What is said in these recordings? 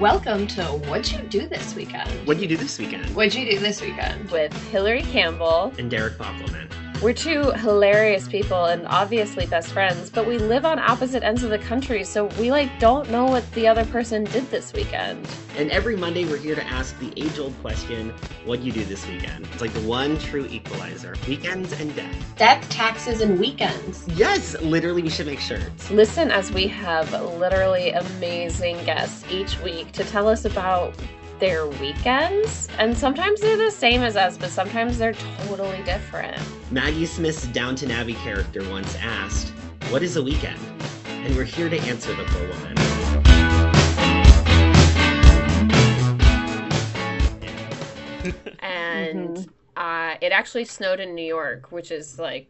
Welcome to What'd You Do This Weekend? What did you do this weekend? What'd you do this weekend? with Hilary Campbell. And Derek Bockelman. We're two hilarious people and obviously best friends, but we live on opposite ends of the country, so we like don't know what the other person did this weekend. And every Monday we're here to ask the age-old question, what do you do this weekend? It's like the one true equalizer. Weekends and death. Death, taxes, and weekends. Yes, literally we should make shirts. Listen as we have literally amazing guests each week to tell us about their weekends. And sometimes they're the same as us, but sometimes they're totally different. Maggie Smith's Downton Abbey character once asked, what is a weekend? And we're here to answer the poor woman. and Mm-hmm. uh, it actually snowed in New York, which is like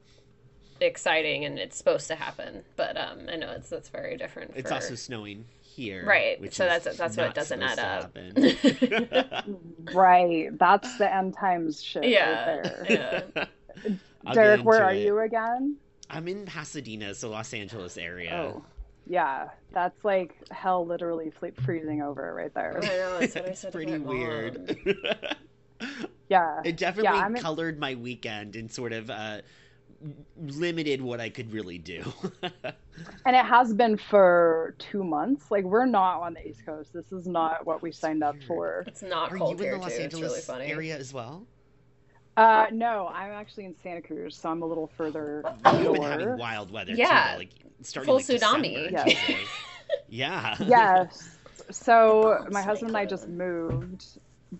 exciting and it's supposed to happen. But um, I know it's that's very different. It's for- also snowing here. Right, which so is that's- that's what not doesn't add up. Right. That's the end times shit yeah, right there. yeah. Derek, where are it. you again? I'm in Pasadena, so Los Angeles area. Oh. Yeah. That's like hell literally fle- freezing over right I there. know that's what I it's said pretty weird. Yeah. it definitely Yeah, I'm in- colored my weekend and sort of uh, limited what I could really do. And it has been for two months. Like we're not on the East Coast. This is not what we signed up for. It's not Are you cold in here the Los too. It's really Angeles funny. area as well? Uh no, I'm actually in Santa Cruz, so I'm a little further You've been having wild weather Yeah. too, like starting Full like tsunami. December, Yeah. Yeah. Yes. So my husband and I just moved.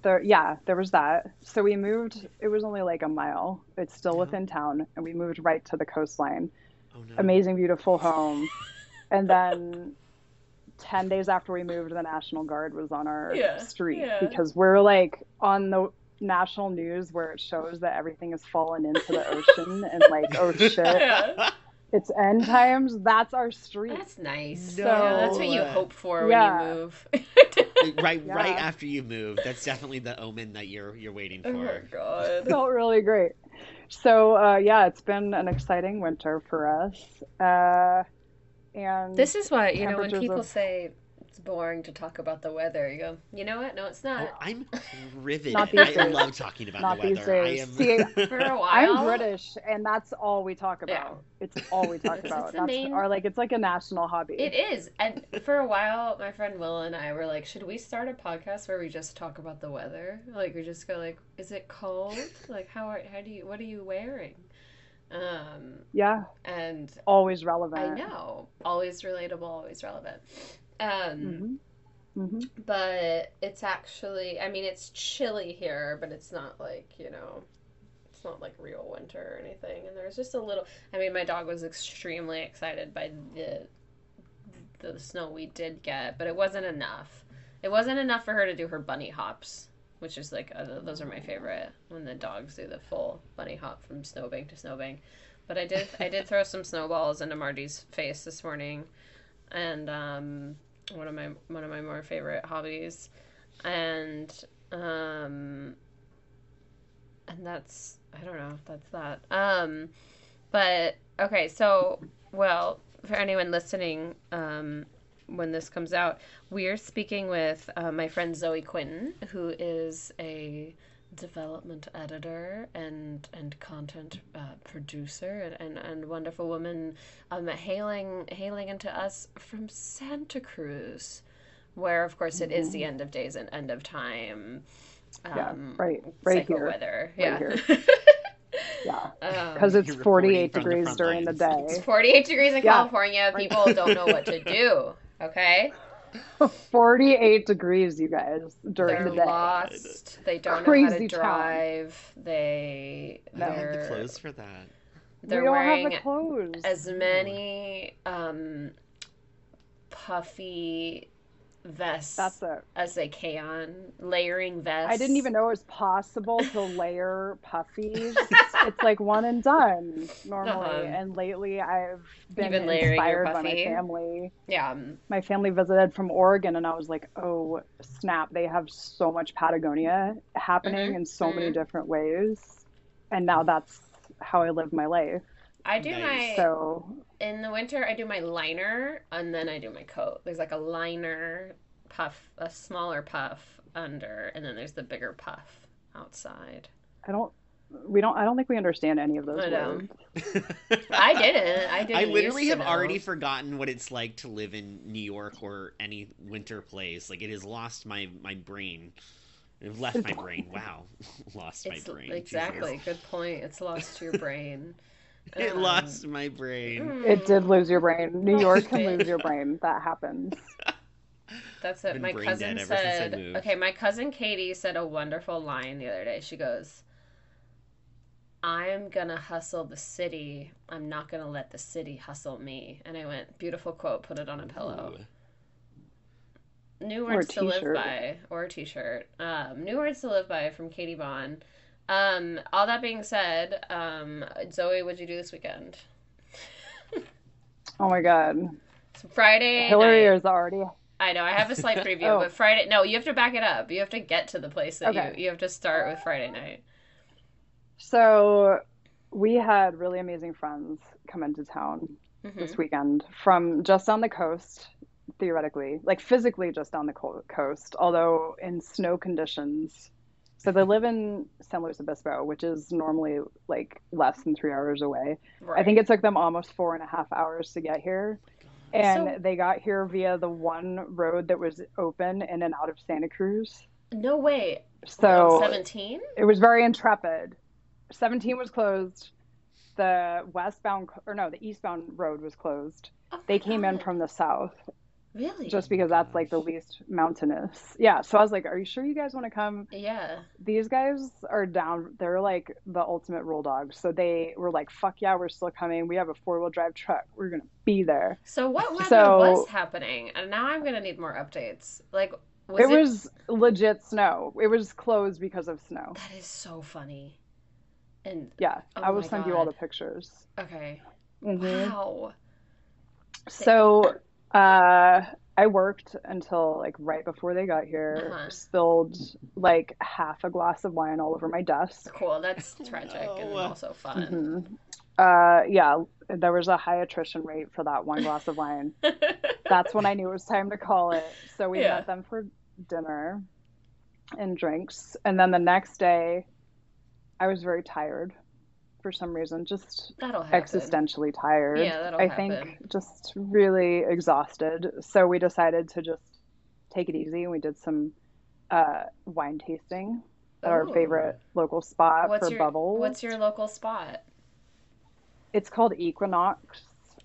There, yeah, there was that. So we moved. It was only like a mile. It's still Yeah. within town, and we moved right to the coastline. Oh, no. Amazing, beautiful home. And then ten days after we moved, the National Guard was on our Yeah, street yeah. because we're like on the national news where it shows that everything has fallen into the ocean and like oh shit, Yeah. it's end times. That's our street. That's nice. No. Yeah, that's what you hope for Yeah. when you move. right, Yeah. right after you move. That's definitely the omen that you're you're waiting for. oh my for. god. felt really great. So uh, yeah, it's been an exciting winter for us. Uh, and This is what you know when people of- say it's boring to talk about the weather. You go, you know what? No, it's Oh, not. I'm riveted. Not these I days. love talking about Not the these weather. days. I am. See, For a while, I'm British, and that's all we talk Yeah. about. It's all we talk It's- about. it's the That's main- our like it's like a national hobby. It is, and for a while, my friend Will and I were like, "Should we start a podcast where we just talk about the weather? Like, we just go like, is it cold? Like, how are how do you what are you wearing?" Um, Yeah, and always relevant. I know, always relatable, always relevant. Um, hmm hmm but it's actually, I mean, it's chilly here, but it's not like you know, it's not like real winter or anything. And there's just a little. I mean, my dog was extremely excited by the the snow we did get, but it wasn't enough. It wasn't enough for her to do her bunny hops, which is like uh, those are my favorite when the dogs do the full bunny hop from snowbank to snowbank. But I did I did throw some snowballs into Marty's face this morning, and um, one of my one of my more favorite hobbies, and um, and that's I don't know that's that. Um, but okay, so well for anyone listening, um, when this comes out, we're speaking with uh, my friend Zoe Quinton, who is a development editor and and content uh, producer and, and, and wonderful woman um, hailing hailing into us from Santa Cruz, where of course it is the end of days and end of time. Yeah, Um, right, right here. weather. Right yeah. Yeah, Um, because it's 48 from the degrees front during the day. it's 48 degrees in Yeah. California. People don't know what to do. Okay, 48 degrees, you guys, during they're the day. lost. They don't know how to town. drive. They I don't have they're the clothes for that. they're we don't wearing have the clothes. as many um, puffy vests That's it. as they can, layering vests. I didn't even know it was possible to layer puffies. It's, it's like one and done normally. Uh-huh. And lately, I've been, been layering your inspired by my family. Yeah, My family visited from Oregon, and I was like, "Oh snap! They have so much Patagonia happening Mhm, in so many mhm. different ways." And now that's how I live my life. I do Nice. my So in the winter. I do my liner and then I do my coat. There's like a liner puff, a smaller puff under, and then there's the bigger puff outside. I don't. We don't. I don't think we understand any of those I words. I didn't. I didn't. I literally have know. already forgotten what it's like to live in New York or any winter place. Like it has lost my my brain. I've left my brain. Wow, lost It's my brain. exactly Jesus. good point. It's lost your brain. It Um, lost my brain. It did lose your brain. New York can lose your brain. That happens. That's it. Been my brain cousin dead ever since I said. moved. Okay, my cousin Katie said a wonderful line the other day. She goes, I'm gonna hustle the city. I'm not gonna let the city hustle me. And I went, beautiful quote, put it on a pillow. New Or a words to live t-shirt. by, or a t-shirt. Um, new words to live by from Katie Bond. Um, all that being said, um, Zoe, what'd you do this weekend? Oh my God. So Friday. Hilary night- is already. I know. I have a slight preview, Oh. but Friday. No, you have to back it up. You have to get to the place that Okay. you. You have to start with Friday night. So we had really amazing friends come into town Mhm. this weekend from just on the coast, theoretically, like physically just on the co- coast, although in snow conditions. So they live in San Luis Obispo, which is normally like less than three hours away. Right. I think it took them almost four and a half hours to get here. And So- they got here via the one road that was open in and out of Santa Cruz. No way. So seventeen. it was very intrepid. 17 was closed. The westbound, or no, the eastbound road was closed. Oh They came in from the south really. just because that's like the least mountainous. Yeah. So I was like, are you sure you guys want to come? yeah. These guys are down. They're like the ultimate roll dogs. So they were like, fuck yeah, we're still coming. We have a four wheel drive truck. We're going to be there. So what weather So- was happening? And now I'm gonna need more updates. Like, was it was legit snow. It was closed because of snow. That is so funny. And Yeah. Oh I will send you all the pictures. okay. Mhm. Wow. So uh, I worked until like right before they got here, Uh-huh. spilled like half a glass of wine all over my desk. Cool. That's tragic and also fun. Mhm. Uh, yeah, there was a high attrition rate for that one glass of wine. That's when I knew it was time to call it. So we Yeah. met them for dinner and drinks. And then the next day, I was very tired for some reason, just That'll existentially tired. Yeah, that'll I happen. think just really exhausted. So we decided to just take it easy and we did some uh, wine tasting at our favorite local spot What's for your Bubbles. What's your local spot? It's called Equinox.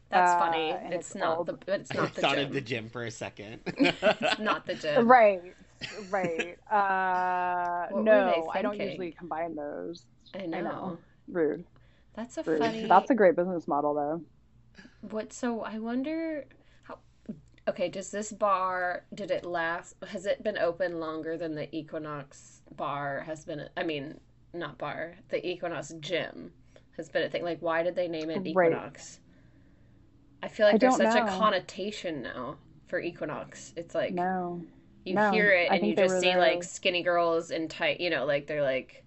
That's uh, funny. and It's, not called- the. But it's I not the thought gym. of the gym for a second. it's not the gym. Right, right. Uh, no, I don't usually combine those. I know. know. Rude. That's a Rude. funny. That's a great business model, though. What? So I wonder how. Okay, does this bar did it last? Has it been open longer than the Equinox bar has been? I mean, not bar. The Equinox gym has been a thing. Like, why did they name it Right. Equinox? I feel like I there's such a connotation now for Equinox. It's like No. you no, hear it I and you just see there- like skinny girls in tight. You know, like they're like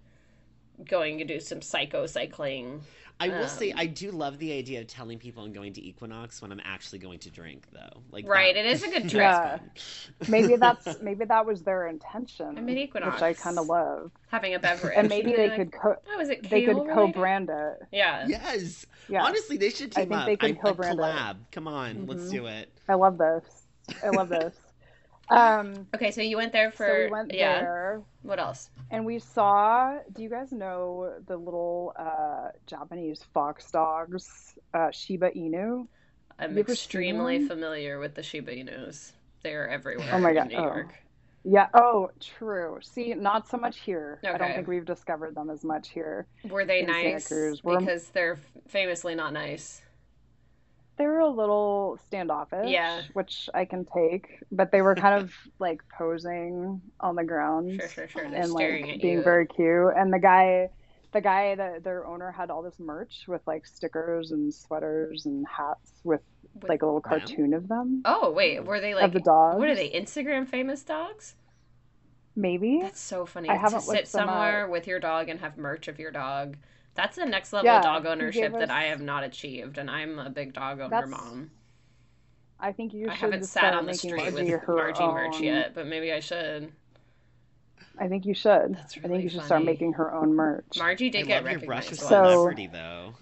going to do some psycho cycling. I will say Um, I do love the idea of telling people I'm going to Equinox when I'm actually going to drink, though. Like Right, that- it is a good trick. Yeah. Maybe that's maybe that was their intention, I mean, Equinox. which I kind of love. Having a beverage, And maybe They're they like, could co- Oh, is it they could kale related? co-brand it. Yeah. Yes. Yeah, Honestly, they should I think up. they could I- a co-brand it. collab. Come on, let's Mhm. do it. I love this. I love this. Um, Okay, so you went there for so we went yeah. there What else? and we saw. Do you guys know the little uh, Japanese fox dogs, uh, Shiba Inu? I'm extremely familiar with the Shiba Inus. They are everywhere Oh my in God, New oh. York. Yeah. Oh, true. See, not so much here. I don't think we've discovered them as much here. Were they nice? Because they're famously not nice. They were a little standoffish, Yeah. which I can take, but they were kind of like posing on the ground Sure, sure, sure. And like being you. very cute. And the guy, the guy that their owner had all this merch with like stickers and sweaters and hats with With- like a little Wow. cartoon of them Oh wait, were they like of the dogs. what are they? Instagram famous dogs? Maybe. That's so funny. I to haven't sit somewhere with your dog and have merch of your dog. That's the next level Yeah, of dog ownership gave that I have not achieved, and I'm a big dog owner That's- mom. I think you I should haven't sat on the street Margie with her Margie merch yet, but maybe I should. I think you should. That's I think you should start making her own merch. Margie I did get love your brush recognized So- once. celebrity, though.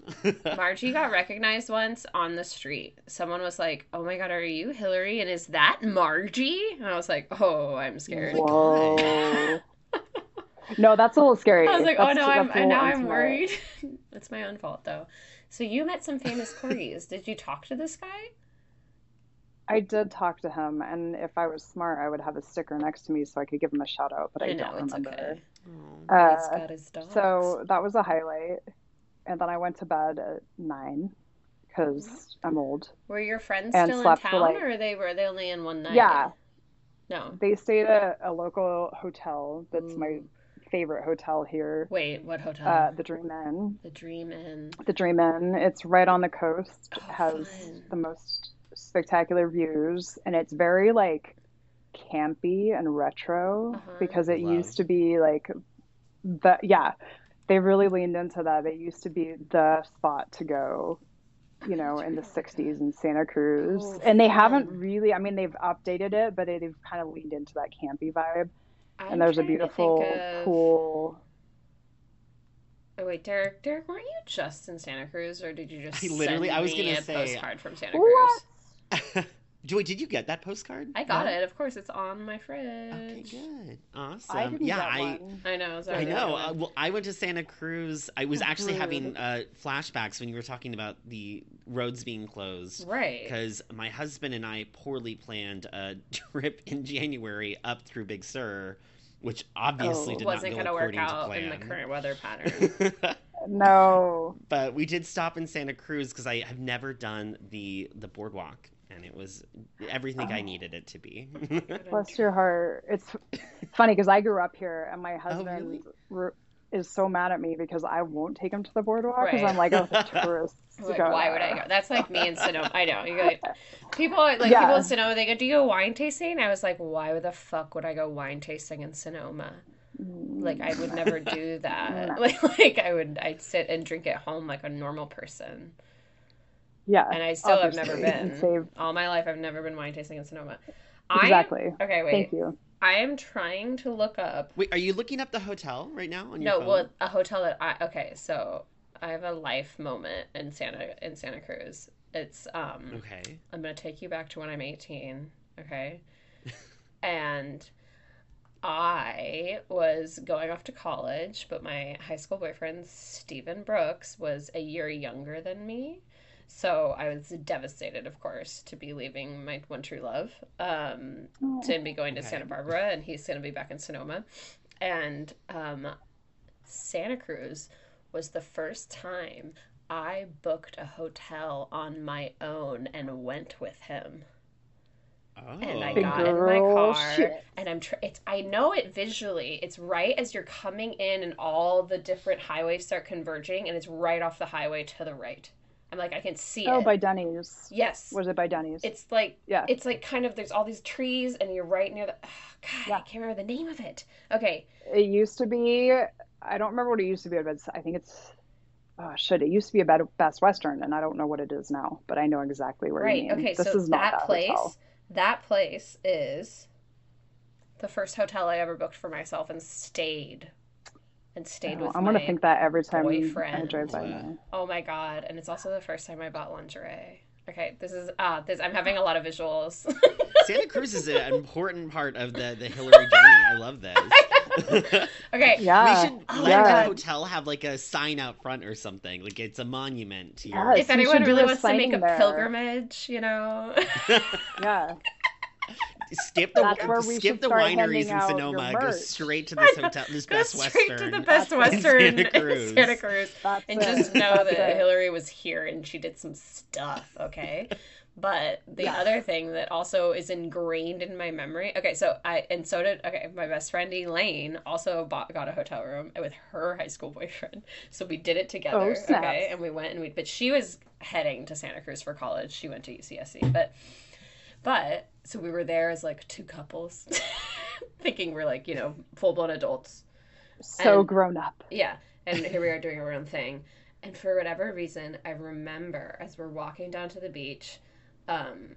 Margie got recognized once on the street. Someone was like, "Oh my god, are you Hilary? And is that Margie?" And I was like, "Oh, I'm scared." Oh Whoa. No, that's a little scary. I was like, "Oh no, I'm that's a now I'm worried." it's my own fault though. So you met some famous corgis. Did you talk to this guy? I did talk to him, and if I was smart, I would have a sticker next to me so I could give him a shout out, but I, know don't it's remember. okay. Oh. Uh, He's got his dogs. So that was a highlight. And then I went to bed at nine because I'm old. were your friends and still in slept for, town, like- or they were they only in one night? Yeah, No. they stayed at a local hotel that's my Ooh. Favorite hotel here, Wait, what hotel? uh, the Dream Inn. the Dream Inn. The Dream Inn. It's right on the coast. Oh, has fun. the most spectacular views, and it's very like campy and retro Uh-huh. because it Love. used to be like the yeah. They really leaned into that. It used to be the spot to go, you know, in the 60s in Santa Cruz. Oh, and they haven't really, I mean, they've updated it, but they've kind of leaned into that campy vibe. I'm And there's a beautiful think of- pool. Oh wait, Derek, Derek, weren't you just in Santa Cruz, or did you just I literally- send I was gonna a say- postcard from Santa What? Cruz? Joy, did you get that postcard? I got No? it. Of course, it's on my fridge. Okay, good. Awesome. I didn't yeah, get I one. I know. I know. Uh, well, I went to Santa Cruz. I was actually Rude. having uh, flashbacks when you were talking about the roads being closed. right. Because my husband and I poorly planned a trip in January up through Big Sur, which obviously Oh. did wasn't not going to work out to in the current weather pattern. No. but we did stop in Santa Cruz because I have never done the the boardwalk, and it was everything I Oh. needed it to be. Bless your heart. It's funny because I grew up here, and my oh, husband Oh, really? is so mad at me because I won't take him to the boardwalk because Right. I'm like, oh, the tourists. like, go why would I go? That's like me in Sonoma. I know. You go, people like Yeah. people in Sonoma. They go, "Do you go wine tasting?" I was like, "Why the fuck would I go wine tasting in Sonoma?" Like I would never do that. No. Mm. Like like I would I'd sit and drink at home like a normal person. Yeah, And I still have never been. save- All my life I've never been wine tasting in Sonoma. I exactly. Okay, wait. Thank you. I am trying to look up Wait, are you looking up the hotel right now on your No, phone? well, a hotel that I okay, so I have a life moment in Santa in Santa Cruz. It's um Okay. I'm gonna take you back to when I'm 18, okay? and I was going off to college, but my high school boyfriend, Stephen Brooks, was a year younger than me. So I was devastated, of course, to be leaving my one true love, um, to be going to Okay. Santa Barbara, and he's going to be back in Sonoma. And um, Santa Cruz was the first time I booked a hotel on my own and went with him. Oh. And I Big got in my car, shit. and I'm. Tr- it's. I know it visually. It's right as you're coming in, and all the different highways start converging, and it's right off the highway to the right. I'm like, I can see Oh, it. Oh, by Denny's. yes, Was it by Denny's? it's like yeah. it's like kind of there's all these trees, and you're right near the. ah, God, Yeah. I can't remember the name of it. Okay, It used to be. I don't remember what it used to be, but I think it's. Oh shit! It used to be a Bed- Best Western, and I don't know what it is now, but I know exactly where you right. mean. Okay, this so is that that place, hotel. that place is the first hotel I ever booked for myself and stayed, and stayed Oh, with. I'm gonna think that every time I boyfriend. drive by Wow. there. Oh my god! And it's also the first time I bought lingerie. Okay, this is ah, this I'm having a lot of visuals. Santa Cruz is an important part of the, the Hilary journey. I love this. okay, Yeah. we should Oh let my the hotel have like a sign out front or something. Like it's a monument to Yes. if anyone really wants to make a there. pilgrimage, you know, Yeah, skip the where we skip the wineries in Sonoma. Go straight to this hotel, this go Best straight Western. to the Best in Western Santa Cruz. Santa Cruz, and it. just know That's that it. Hilary was here and she did some stuff. Okay. But the Yeah. other thing that also is ingrained in my memory. Okay, so I and so did okay. My best friend Elaine also bought got a hotel room with her high school boyfriend. So we did it together. Oh, okay, and we went and we. But she was heading to Santa Cruz for college. She went to UCSC. But but so we were there as like two couples, thinking we're like you know full blown adults. so and- grown up. Yeah, and here we are doing our own thing. And for whatever reason, I remember as we're walking down to the beach, um,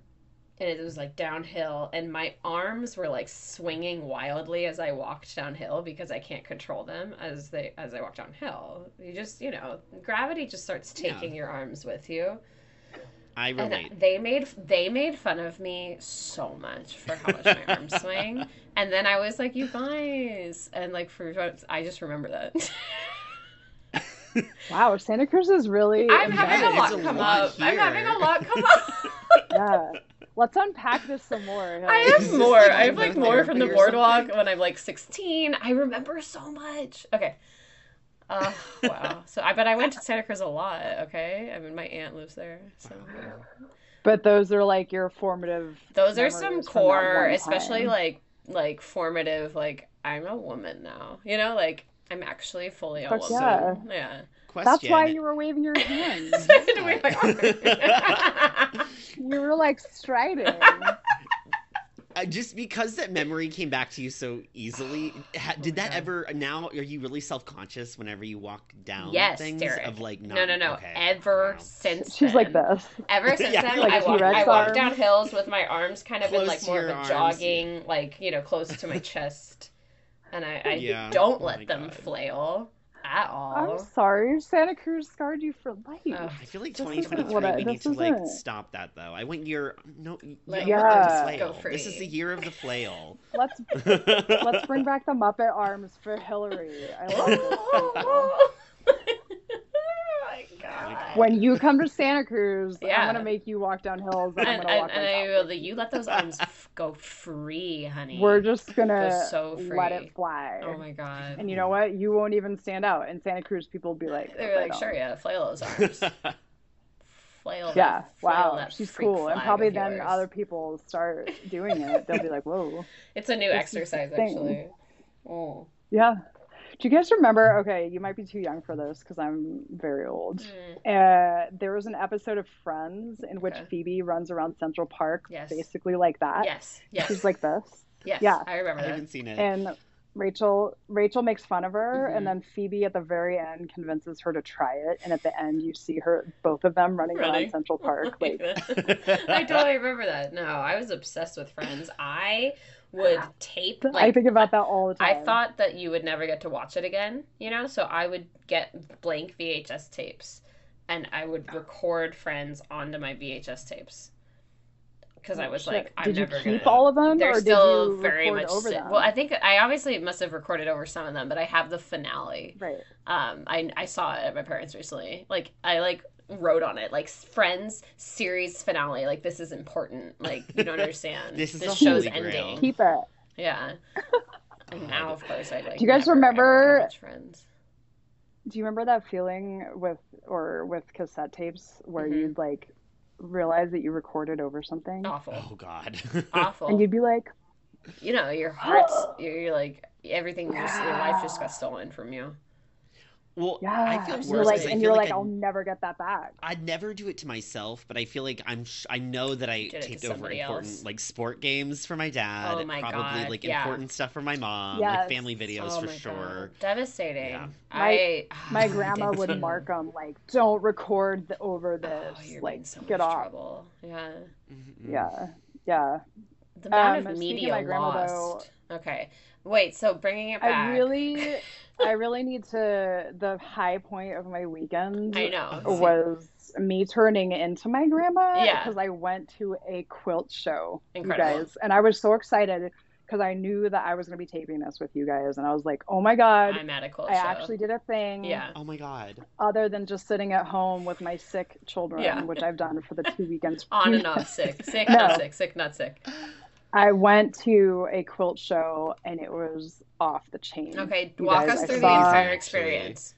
and it was like downhill and my arms were like swinging wildly as I walked downhill because I can't control them as they as I walk downhill. You just, you know, gravity just starts Yeah. taking your arms with you. I And relate. they made they made fun of me so much for how much my arms swing. And then I was like, "You guys," and like for I just remember that. Wow, Santa Cruz is really. I'm having a It's lot a come lot up. I'm having a lot come up. Yeah. Let's unpack this some more. I have more. like I have like more from the boardwalk something. when I'm like 16. I remember so much. Okay. Uh, wow. So I bet I went to Santa Cruz a lot. Okay. I mean, my aunt lives there. So But those are like your formative. those are some memories from that core, especially like like formative. Like I'm a woman now. You know, like I'm actually fully a Fuck woman. Yeah. Question. That's why you were waving your hands. I had to wave my arm. you were like striding. Uh, just because that memory came back to you so easily, ha- did that God. ever? Now, are you really self conscious whenever you walk down Yes, things Derek. of like not, no, no, no. okay, Ever wow. since She's like this. Ever since Yeah, then, like I, a walk, I walk down hills with my arms kind of in like more of a arms, jogging, like you know, close to my chest, and I, I Yeah. don't Oh let them God. flail at I'm sorry, Santa Cruz scarred you for life. Ugh. I feel like 2023. what I- we need to like isn't- stop that though. I want your no. Let your your arms arms flail. This is the year of the flail. Let's let's bring back the Muppet arms for Hilary. I love this. oh my god. When you come to Santa Cruz, Yeah. I'm gonna make you walk down hills and, I'm and, gonna and, walk and I will, you let those arms f- go free, honey. We're just gonna Go so let it fly. Oh my god. And you know what? You won't even stand out. In Santa Cruz, people will be like, They're like, sure, yeah, flail those arms. Flail that, Yeah, flail wow, that she's cool. And probably then yours. other people start doing it. They'll be like, whoa. It's a new This exercise, actually. Oh. Yeah. Do you guys remember? Okay, you might be too young for this because I'm very old. Mm. Uh, there was an episode of Friends in which Okay. Phoebe runs around Central Park, Yes. basically like that. Yes, yes, She's like this, yes. yeah. I remember I that. haven't seen it. and Rachel Rachel makes fun of her, Mhm. and then Phoebe at the very end convinces her to try it, and at the end you see her both of them running Running. around Central Park, like I totally remember that. No, I was obsessed with Friends. I would tape. Like, I think about that all the time. I thought that you would never get to watch it again, you know? So I would get blank VHS tapes and I would record Friends onto my VHS tapes. Because I Oh, was shit. like, I'm did you never keep gonna. all of them, They're or still did you very much. over them? Well, I think I obviously must have recorded over some of them, but I have the finale. right. Um, I I saw it at my parents recently. Like I like wrote on it like Friends series finale. Like this is important. Like you don't understand. This is this the show's holy grail. ending. Keep it. Yeah. And now, of course, I like. Do you guys remember- Friends? Do you remember that feeling with or with cassette tapes where Mhm. you'd like realize that you recorded over something, Awful. Oh God. Awful. and you'd be like, you know, your heart's. You're, you're like everything. Just your life just got stolen from you. Well, yeah, I feel and worse you're like, 'cause I and feel you're like like, I- I'll never get that back. I'd never do it to myself, but I feel like I'm. Sh- I know that I Did it to taped over important else. like sport games for my dad. Oh my probably God, like yeah. important stuff for my mom. Yes. Like family videos oh for sure. God. Devastating. Yeah. I. My I grandma would mark them like, "Don't record the, over this. Oh, you're like, in so get much off." trouble. Yeah. Mhm. Yeah, yeah. The amount Um, of speaking of media my grandma, lost. Okay. Wait. So bringing it back. I really, I really need to. The high point of my weekend I know. was me turning into my grandma Yeah. because I went to a quilt show, Incredible. you guys, and I was so excited because I knew that I was going to be taping this with you guys, and I was like, "Oh my god!" I'm at a quilt I show. actually did a thing Yeah. Oh my God. other than just sitting at home with my sick children, Yeah. which I've done for the two weekends. On and off, sick, sick, No. not sick, sick, not sick. I went to a quilt show and it was off the chain. Okay, You walk guys, us through the entire experience.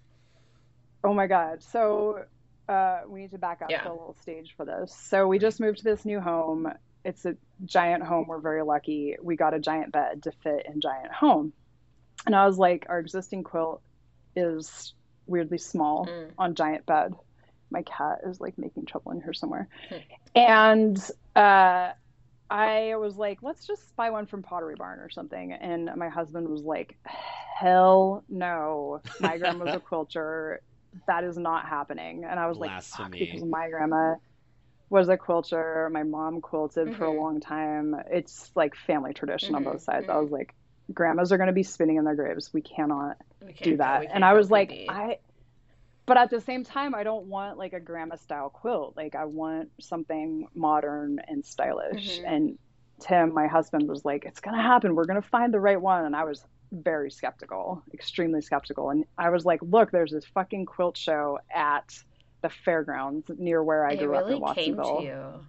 Oh my God. So uh, we need to back up Yeah. to a little stage for this. So we just moved to this new home. It's a giant home. We're very lucky. We got a giant bed to fit in giant home. And I was like, our existing quilt is weirdly small Mm. on giant bed. My cat is like making trouble in here somewhere. Hmm. And uh, I was like, let's just buy one from Pottery Barn or something. And my husband was like, hell no. My grandma's a quilter. That is not happening. And I was like, because my grandma was a quilter. My mom quilted for a Mhm. long time. It's like family tradition on Mhm, both sides. I mhm. was like, grandmas are going to be spinning in their graves. We cannot We do that. And I was like, creepy. I, but at the same time, I don't want like a grandma style quilt. Like I want something modern and stylish. Mhm. And Tim, my husband, was like, it's to happen. We're to find the right one. And I was very skeptical, extremely skeptical. And I was like, look, there's this fucking quilt show at the fairgrounds near where I it grew up really in came Watsonville. to you.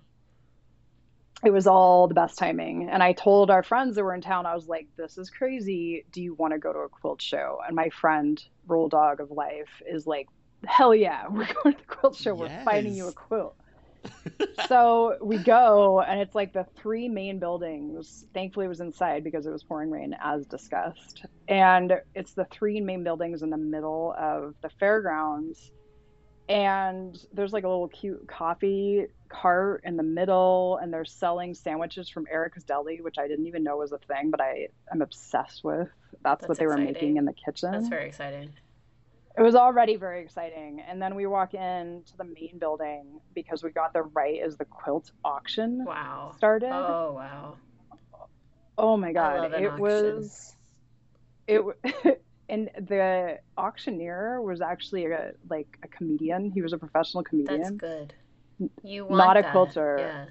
It was all the best timing. And I told our friends that were in town, I was like, this is crazy. Do you want to go to a quilt show? And my friend, Roll Dog of Life, is like, hell yeah, we're going to the quilt show. We're finding you a quilt. so we go, and it's like the three main buildings. Thankfully, it was inside because it was pouring rain, as discussed. And it's the three main buildings in the middle of the fairgrounds. And there's like a little cute coffee cart in the middle, and they're selling sandwiches from Erica's Deli, which I didn't even know was a thing, but I am obsessed with. That's, what That's they were making in the kitchen. That's very exciting. It was already very exciting. And then we walk into the main building because we got there right as the quilt auction Wow. started. Oh wow. Oh my I god, love an it auction. was it and the auctioneer was actually a like a comedian. He was a professional comedian. That's good. You want Not a that. quilter. Yeah.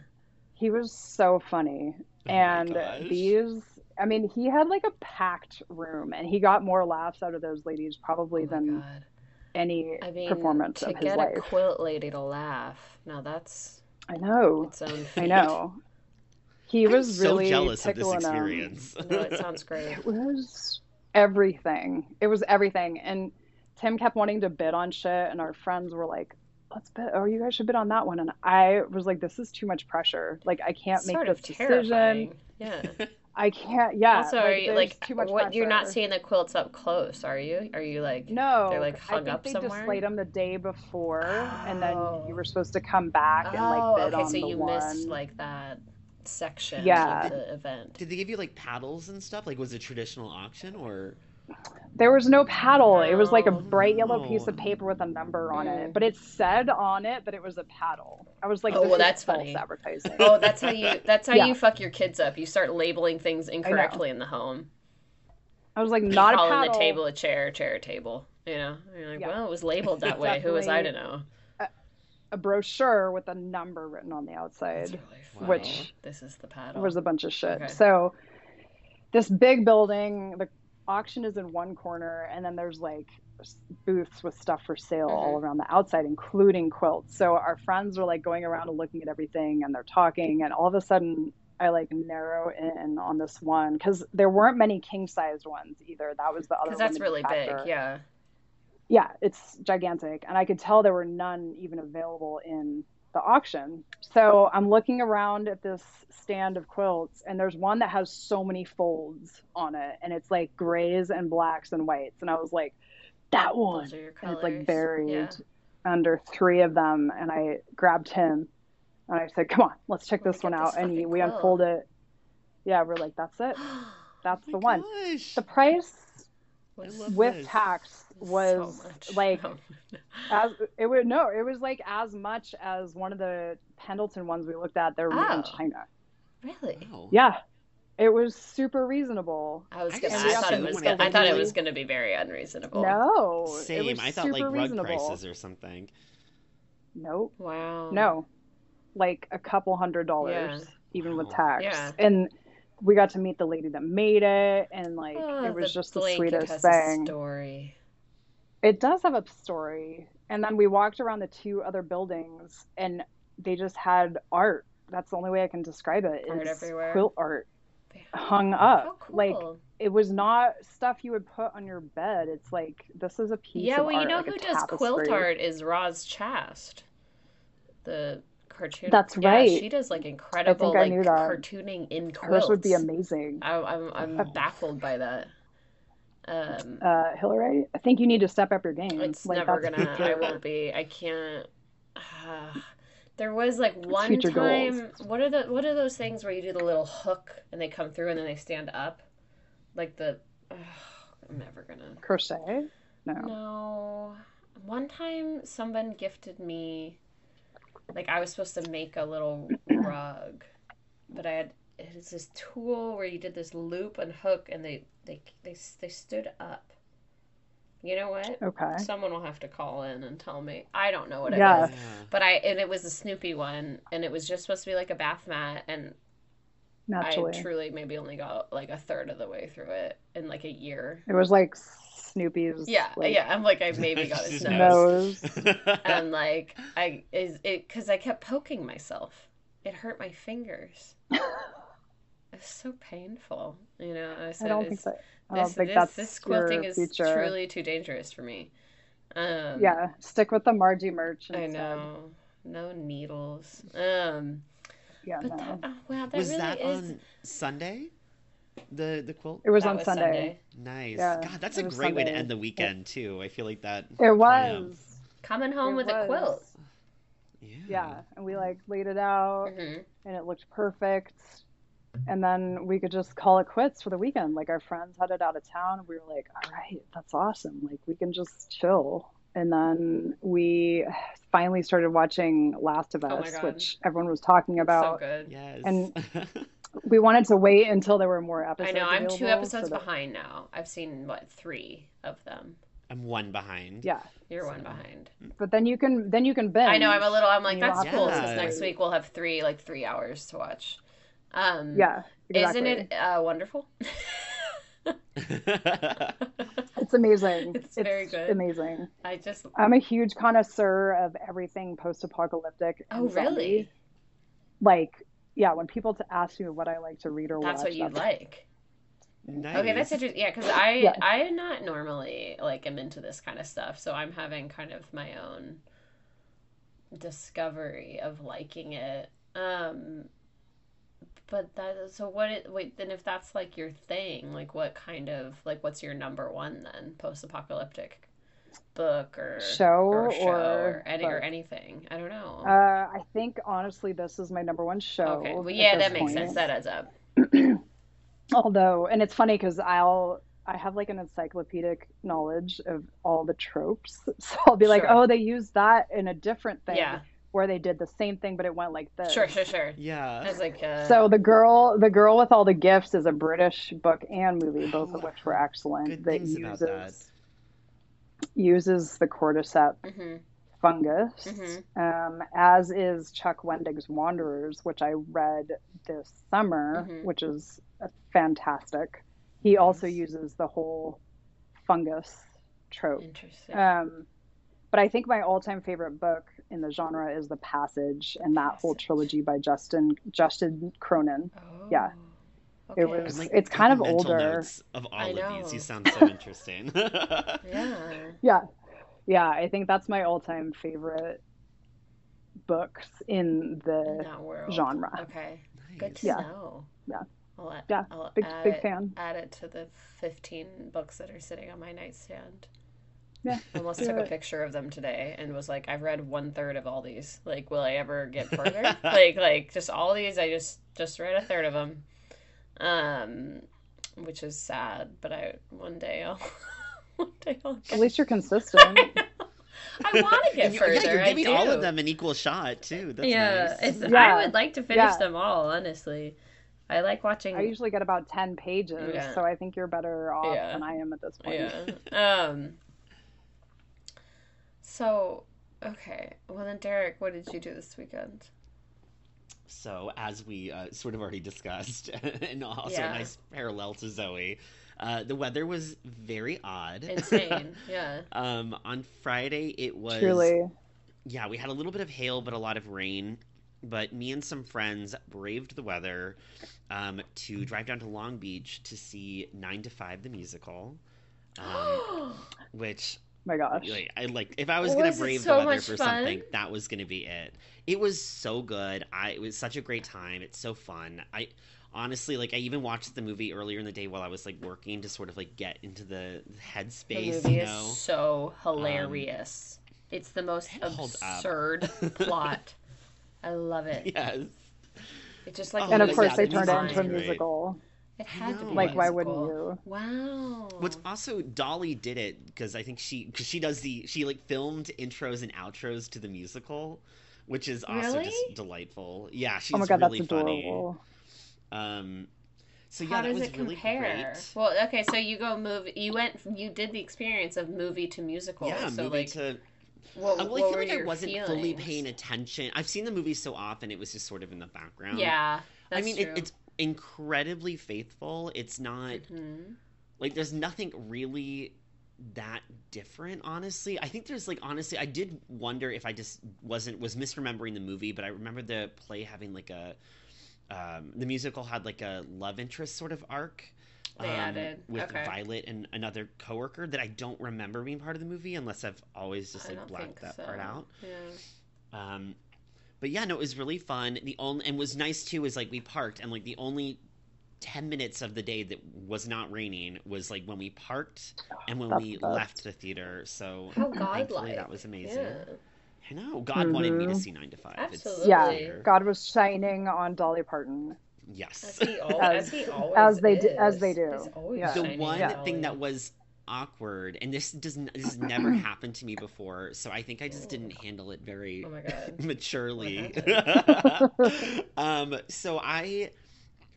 He was so funny. Oh my and gosh. these I mean, he had like a packed room and he got more laughs out of those ladies probably Oh than God. any I mean, performance to of his life. To get a quilt lady to laugh. Now that's I know. its own I know. He I'm was so really jealous of this experience. No, it sounds great. It was everything. It was everything. And Tim kept wanting to bid on shit, and our friends were like, "Let's bid. Oh, you guys should bid on that one." And I was like, "This is too much pressure. Like, I can't It's make this decision. Yeah. I can't. Yeah. also, are you like too much what? You're not seeing the quilts up close, are you? Are you like No, They're, like, I hung think up they somewhere? displayed them the day before, and then Oh. you were oh. supposed to come back and Oh, like bid okay. on So the you one. missed like that section Yeah. of the event. Did they give you like paddles and stuff? Like was it traditional auction or? There was no paddle. It was like a bright yellow piece of paper with a number on it, but it said on it that it was a paddle. I was like, Oh, well, that's false funny. advertising. Oh, that's how you. That's how Yeah. you fuck your kids up. You start labeling things incorrectly in the home. I was like, not a Calling paddle. the table a chair, chair a table. You know, you're like, Yeah. well, it was labeled that way. Who was I to know? A brochure with a number written on the That's outside. really funny. Which this is the paddle. was a bunch of shit. Okay. So this big building, the auction is in one corner, and then there's like booths with stuff for sale Mm-hmm. all around the outside, including quilts. So our friends are like going around and looking at everything, and they're talking, and all of a sudden. I like narrow in on this one because there weren't many king sized ones either. That was the other. because that's really factor. big. Yeah. yeah, it's gigantic. And I could tell there were none even available in the auction. So I'm looking around at this stand of quilts, and there's one that has so many folds on it, and it's like grays and blacks and whites. And I was like, that one. Those are your And it's like buried Yeah. under three of them. And I grabbed him and I said, come on, let's check Let me this one out. this And he, we unfold it. Yeah, we're like, that's it. That's Oh the one. Gosh. The price with this. tax was much. like Oh. as it would no, it was like as much as one of the Pendleton ones we looked at. They're made in Oh. China. really. Wow. Yeah, it was super reasonable. I was I gonna. just I thought it was. I Gonna, I thought it was gonna be very unreasonable. No, Same. I thought super like rug reasonable. prices or something. Nope, Wow. no, like a couple hundred dollars, Yeah. even with tax. Yeah. And we got to meet the lady that made it, and like Oh, it was the just the sweetest thing. story. It does have a story. And then we walked around the two other buildings and they just had art. That's the only way I can describe it. Art is everywhere? Quilt art hung up. cool. Like it was not stuff you would put on your bed. It's like this is a piece of art. yeah, well, you art, know like who does quilt art is Roz Chast, the cartoon. That's yeah, right. She does like incredible like cartooning in quilts. Hers would be amazing. I, I'm I'm baffled by that. Um, Uh, Hilary, I think you need to step up your game. it's Like, never gonna. I won't be. I can't. there was like one time. What are the What are those things where you do the little hook and they come through and then they stand up, like the. I'm never gonna. crochet. No. No. One time someone gifted me like I was supposed to make a little rug, but I had it's this tool where you did this loop and hook, and they they they they stood up. You know what? Okay. Someone will have to call in and tell me. I don't know what it Yeah. is. But I and it was a Snoopy one, and it was just supposed to be like a bath mat, and Naturally. I truly maybe only got like a third of the way through it in like a year. It was like Snoopy's. Yeah, like, yeah. I'm like I maybe got his His nose, nose. and like I is it because I kept poking myself. It hurt my fingers. It's so painful, you know. I, I said, don't think it's- that. I don't This, think this, that's this quilting is future. truly too dangerous for me. Um, Yeah, stick with the Margie merch. I know. No needles. Um, Yeah, but no. that, oh, wow, that was really that is. on Sunday? The the quilt. It was that on was Sunday. Nice. Yeah, God, that's a was great way to end the weekend too. I feel like that. It Yeah. was. Coming home It with a quilt. Yeah. Yeah, and we like laid it out, hmm and it looked perfect. And then we could just call it quits for the weekend. Like our friends headed out of town, we were like, "All right, that's awesome. Like we can just chill." And then we finally started watching Last of Oh Us, God. which everyone was talking about. So good. Yes. And- we wanted to wait until there were more episodes. I know. I'm two episodes so that- behind now. I've seen what three of them. I'm one behind. Yeah, You're one behind. but then you can then you can binge. I know. I'm a little. I'm like that's have cool to because next week we'll have three like three hours to watch. Um, Yeah, exactly. Isn't it uh, wonderful? It's amazing. It's very good. Amazing. I just. I'm a huge connoisseur of everything post-apocalyptic. Oh zombie. really? Like, yeah, when people to ask me what I like to read or watch, That's watch, what you like. nice. Okay, that's interesting. Yeah, because I Yeah. I not normally like am into this kind of stuff, so I'm having kind of my own discovery of liking it. Um, but that so what it wait then if that's like your thing, like what kind of like what's your number one then post apocalyptic book or show or show or, or any or anything? I don't know. Uh, I think honestly, this is my number one show. okay, well yeah, that makes point. sense. That adds up. Although, and it's funny because I'll I have like an encyclopedic knowledge of all the tropes, so I'll be like, Sure. oh, they used that in a different thing Yeah, where they did the same thing, but it went like this. sure, sure, sure. I Yeah. was like, uh, So the girl, the girl with all the gifts, is a British book and movie, both of which were excellent. good that things uses about that. uses the cordyceps mhm, fungus, mhm. um, as is Chuck Wendig's Wanderers, which I read this summer, Mhm. which is uh, fantastic. He also uses the whole fungus trope. Interesting. Um, but I think my all-time favorite book in the genre is The Passage, and that whole trilogy by Justin Justin Cronin. Oh, yeah. Oh, It was- like it's kind of older. Notes of all I of know. these. You sound so interesting. Yeah. Yeah, yeah, I think that's my all-time favorite books in In the that world. genre. Okay. Good to Yeah. know. Yeah. I'll, add- Yeah. I'll Big add big it, fan. add it to the 15 books that are sitting on my nightstand. Yeah. I almost Do took a picture of them today and was like, I've read one third of all these. Like, will I ever get further? like, like just all these. I just just read a third of them, um, which is sad. But I one day I'll one day I'll get. At least you're consistent. I want to get You- further. yeah, you're giving all of them an equal shot too. That's yeah, nice. it's, Yeah. I would like to finish Yeah. them all. Honestly, I like watching. I usually get about 10 pages, Yeah. so I think you're better off Yeah. than I am at this point. Yeah. Um. So, okay. Well then, Derek, what did you do this weekend? So, as we uh, sort of already discussed, and also Yeah. a nice parallel to Zoe, uh, the weather was very odd. Insane. yeah. um, on Friday, it was Truly. yeah, we had a little bit of hail, but a lot of rain. But me and some friends braved the weather um, to drive down to Long Beach to see Nine to Five the musical, um, which Oh my gosh. like, I like. If I was Was gonna brave so the weather for fun? something, that was gonna be it. It was so good. I it was such a great time. It's so fun. I honestly like. I even watched the movie earlier in the day while I was like working to sort of like get into the headspace. the headspace. movie You is so hilarious. Um, it's the most it absurd plot. I love it. yes. It just like Oh, and of course, they turned it into a great. musical. It had to be. No. Like, why wouldn't you? Wow. What's also Dolly did it because I think she because she does the she like filmed intros and outros to the musical, which is also Really? just delightful. Yeah, she's Oh my god, really that's funny. adorable. Um, so yeah, How that does was it really compare? great. Well, okay, so you go movie. You went. You did the experience of movie to musical. yeah, so movie like, to. what, well, what I feel were like I wasn't fully paying attention. I've seen the movie so often; it was just sort of in the background. Yeah, I mean, true. it, it's incredibly faithful. It's not Mhm. like there's nothing really that different honestly i think there's like honestly i did wonder if i just wasn't was misremembering the movie but i remember the play having like a um, the musical had like a love interest sort of arc They um, added. with Okay. violet and another coworker that i don't remember being part of the movie unless i've always just like blacked that so. part out Yeah. um, but yeah, no, it was really fun. The only and was nice too is like we parked and like the only ten minutes of the day that was not raining was like when we parked and when That's we the best. left the theater. So How thankfully godlike. that was amazing. Yeah. I know God wanted me to Mhm. see Nine to Five. Absolutely. It's Yeah. God was shining on Dolly Parton. Yes. As he, al- As- as he always as they d- is. as they do. He's always Yeah. the one on thing that was awkward and this doesn't this has never happened to me before so i think i just didn't handle it very Oh maturely. Um, so I,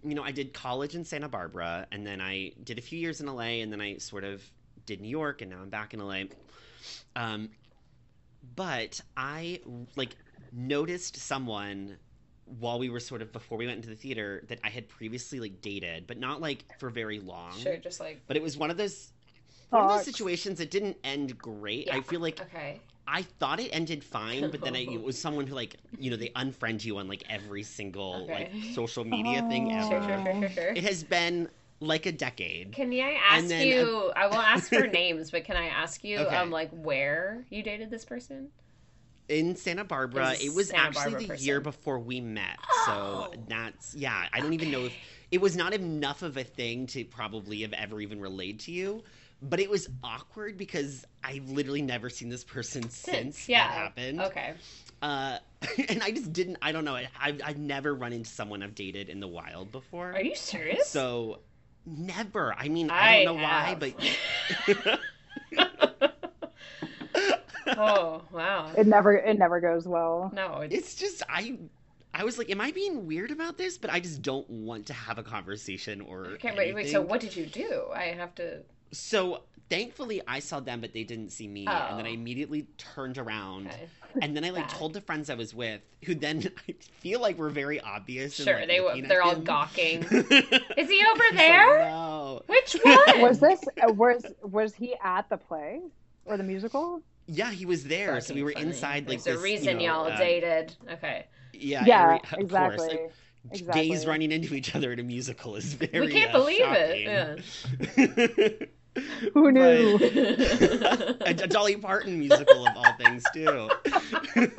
you know, I did college in Santa Barbara, and then I did a few years in LA, and then I sort of did New York, and now I'm back in LA. Um, but I like noticed someone while we were sort of before we went into the theater that I had previously like dated, but not like for very long. Sure, just like But it was one of those. One of those situations that didn't end great. I feel like okay. I thought it ended fine, but then I, it was someone who like you know they unfriend you on like every single like social media thing Oh. Sure, ever. sure, sure, sure, sure. It has been like a decade. Can I ask then, you? I won't ask for names, but can I ask you, Okay. um, like where you dated this person? in Santa Barbara. Is It was actually Barbara the year before we met, Oh. so that's yeah. I don't even know if it was not enough of a thing to probably have ever even relayed to you. But it was awkward because I've literally never seen this person since yeah. that happened. Okay. Uh, and I just didn't. I don't know. I've I've never run into someone I've dated in the wild before. Are you serious? So never. I mean, I, don't know have. why, but oh wow. It never it never goes well. No, it's, it's just I. I was like, am I being weird about this? But I just don't want to have a conversation or. okay. Wait, wait. So what did you do? I have to. So thankfully, I saw them, but they didn't see me, and then I Oh. immediately turned around, Okay. and then I like Bad. told the friends I was with, who then I feel like were very obvious. in, Sure, like, they looking they're all him. gawking. Is Is he over there? No. Which one? Was this uh, was was he at the play or the musical? Yeah, he was there. so we were funny. inside like There's this. a reason you know, all uh, dated. Okay. Yeah, Yeah, every- exactly. Course. Like, Exactly. Gays running into each other at a musical is very. We can't uh, believe it, shocking. Who knew? a, a Dolly Parton musical of all things too. but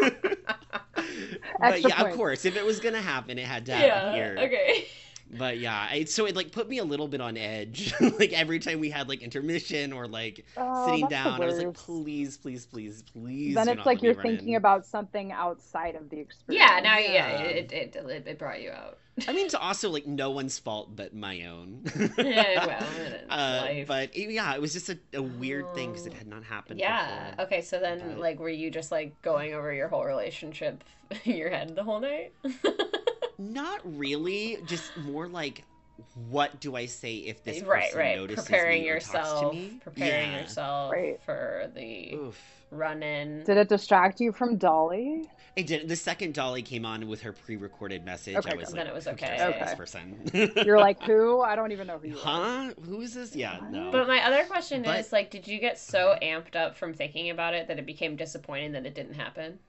Extra yeah, of course, if it was gonna happen, it had to happen yeah. here. Okay. But yeah, it, so it like put me a little bit on edge. like every time we had like intermission or like Oh, sitting down, I was like, please, please, please, please. Then it's like you're thinking in. about something outside of the experience. Yeah. Now, yeah, Yeah. it, it it it brought you out. I mean, to also like no one's fault but my own. Yeah, well, it's uh, but it- yeah, it was just a, a weird thing because it Oh. had not happened. Yeah. before. Okay. So then, But- like, were you just like going over your whole relationship in your head the whole night? Not really. Just more like, what do I say if this right. person Right. notices Preparing me or talks yourself. to me? Preparing Yeah. yourself Right. for the Oof. run in. Did it distract you from Dolly? It did. The second Dolly came on with her pre-recorded message, Okay, I was then like, it was "Who okay. about Okay. this person?" You're like, who? I don't even know who you are. huh? Who is this? Yeah, no. But my other question But- is like, did you get so uh-huh. amped up from thinking about it that it became disappointing that it didn't happen?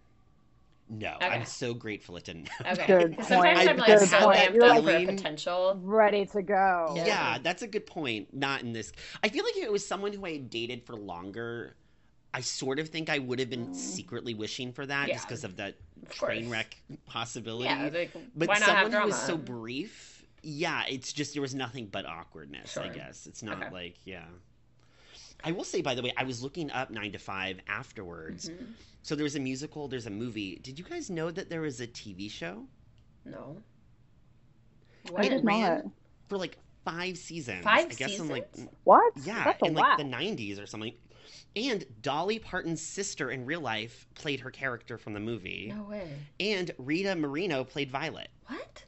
No, Okay. I'm so grateful it didn't. happen. Okay. Good 'Cause Sometimes point. I'm like Good so point. You're like- potential. Ready to go. Yeah. Yeah, that's a good point. Not in this. I feel like if it was someone who I had dated for longer, I sort of think I would have been Mm. secretly wishing for that Yeah. just because of that Of train course. wreck possibility. Yeah, like, but why not someone have who was so brief, yeah, it's just there was nothing but awkwardness. I guess it's not Okay. like yeah. I will say, by the way, I was looking up Nine to Five afterwards. Mhm. So there was a musical, there's a movie. Did you guys know that there was a TV show No. I When? did ran- not. for like five seasons? Five I guess in like seasons? What? yeah, That's a in lot. like the '90s or something. And Dolly Parton's sister in real life played her character from the movie. No way. And Rita Moreno played Violet. What?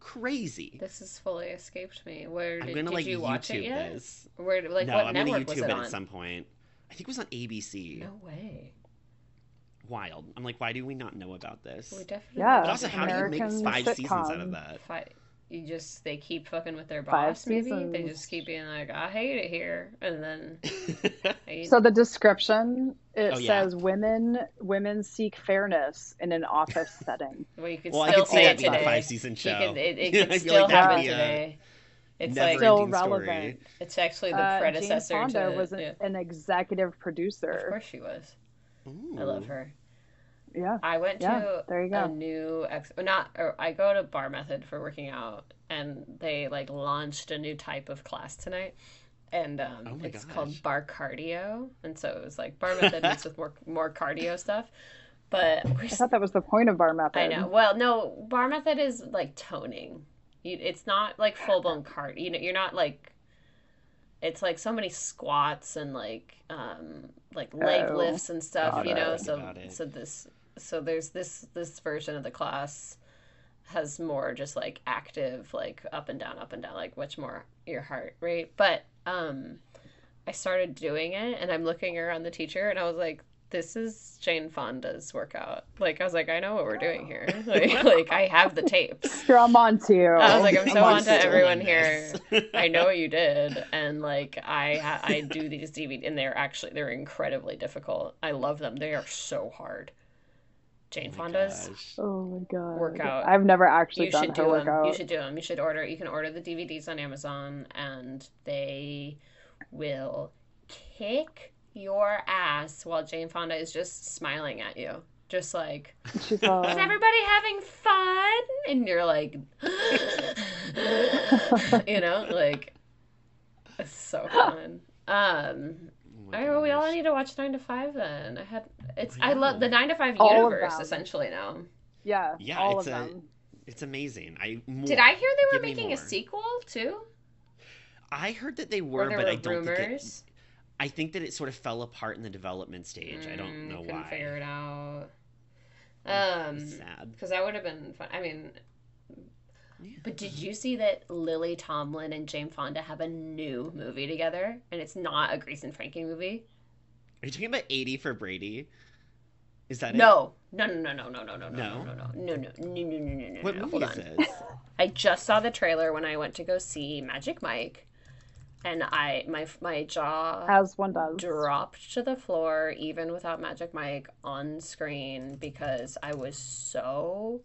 Crazy. This has fully escaped me. Where I'm did, gonna did like you watch YouTube it yet? this. Where like no, what I'm gonna network was YouTube it it on? at some point. I think it was on ABC. No way. Wild. I'm like, why do we not know about this? We definitely. Yeah. But also, how do you make American five seasons out of that? Fight. You just they keep fucking with their boss. Maybe they just keep being like, I hate it here, and then So the description it Oh, yeah. says women women seek fairness in an office setting. well, you could well, I could see say that it being a today. five season show. can, it, it could still like happen be a today. It's never like Still relevant. story. it's actually the Uh, Jane predecessor Fonda to. was an, yeah. an executive producer. Of course she was. Ooh. I love her. Yeah. I went Yeah, to there you go. a go. new ex not or I go to Bar Method for working out and they like launched a new type of class tonight. And um, Oh my it's called bar cardio, and so it was like bar method mixed with more more cardio stuff. But we're I thought that was the point of bar method. I know. Well, no, bar method is like toning. You, it's not like full blown cart. You know, you're not like. It's like so many squats and like um like leg Oh, lifts and stuff. You know, so so this so there's this this version of the class has more just like active like up and down up and down like much more your heart rate but um i started doing it and i'm looking around the teacher and i was like this is jane fonda's workout like i was like i know what we're doing oh. here like, like i have the tapes Sure, I'm on to you. I was like, I'm I'm so on on to to everyone doing here. I know what you did, and like I I do these DVD, and they're actually they're incredibly difficult. I love them. They are so hard. Jane Oh Fonda's. gosh. Oh my god. Workout. I've never actually You done should her do them. You should do them. You should order. You can order the DVDs on Amazon, and they will kick your ass while Jane Fonda is just smiling at you, just like. She's Is uh, everybody having fun? And you're like, you know, like it's so fun. Um, Oh my I know we all need to watch Nine to Five. Then I had it's. I I love the Nine to Five All universe essentially now. yeah, Yeah, all it's of a- them. It's amazing. I more. Did I hear they were Give making a sequel too? I heard that they Or were, but were I don't think it. I think that it sort of fell apart in the development stage. I don't Mm, know couldn't why. figure it out. It's Um, sad. because that would have been fun. I mean, Yeah. But did you see that Lily Tomlin and Jane Fonda have a new movie together, and it's not a Grace and Frankie movie? Are you talking about 80 for Brady? Is that? No, no, no, no, no, no, no, no, no, No? no, no, no, no, no, no, no, no, no, no. What no, movie Hold is on. this? I just saw the trailer when I went to go see Magic Mike, and I my my jaw As one does. dropped to the floor even without Magic Mike on screen because I was so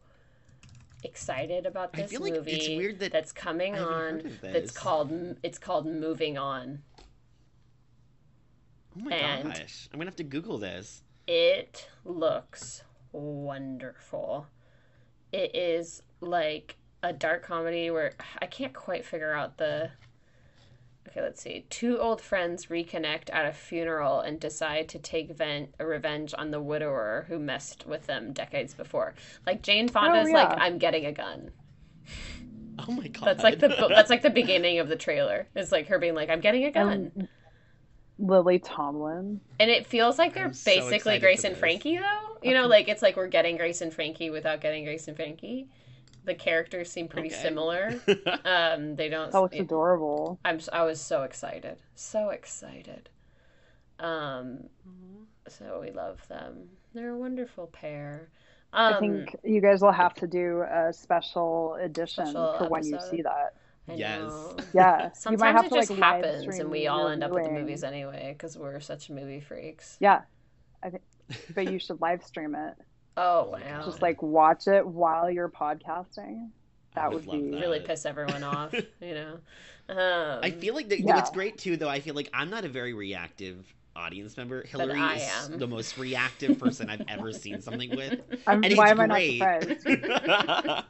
excited about I this feel like movie it's weird that that's coming I on heard of that's called it's called Moving On. Oh my and- gosh. I'm going to have to Google this. It looks wonderful. It is like a dark comedy where I can't quite figure out the. Okay, let's see. Two old friends reconnect at a funeral and decide to take ven- revenge on the widower who messed with them decades before. Like Jane oh, Fonda's like, yeah. "I'm getting a gun." Oh my god. That's like the that's like the beginning of the trailer. It's like her being like, "I'm getting a um, gun," And Lily Tomlin. and it feels like they're I'm basically excited Grace and. Frankie, though. You know, like it's like we're getting Grace and Frankie without getting Grace and Frankie. The characters seem pretty Okay. similar. Um, they don't. That looks adorable. I'm. s- I was so excited, so excited. Um, so we love them. They're a wonderful pair. Um, I think you guys will have to do a special edition Special for when you see that. I Yes. know. Yeah, you Sometimes might have it to just like live happens, and we all end up at the movies anyway because we're such movie freaks. Yeah, I think, but you should live stream it. Oh wow! Just like watch it while you're podcasting. I That would would, be that. really piss everyone off, you know. Um, I feel like the, Yeah. what's great too, though. I feel like I'm not a very reactive audience member. Hilary is am. the most reactive person I've ever seen something with, I'm, and why it's am I not surprised?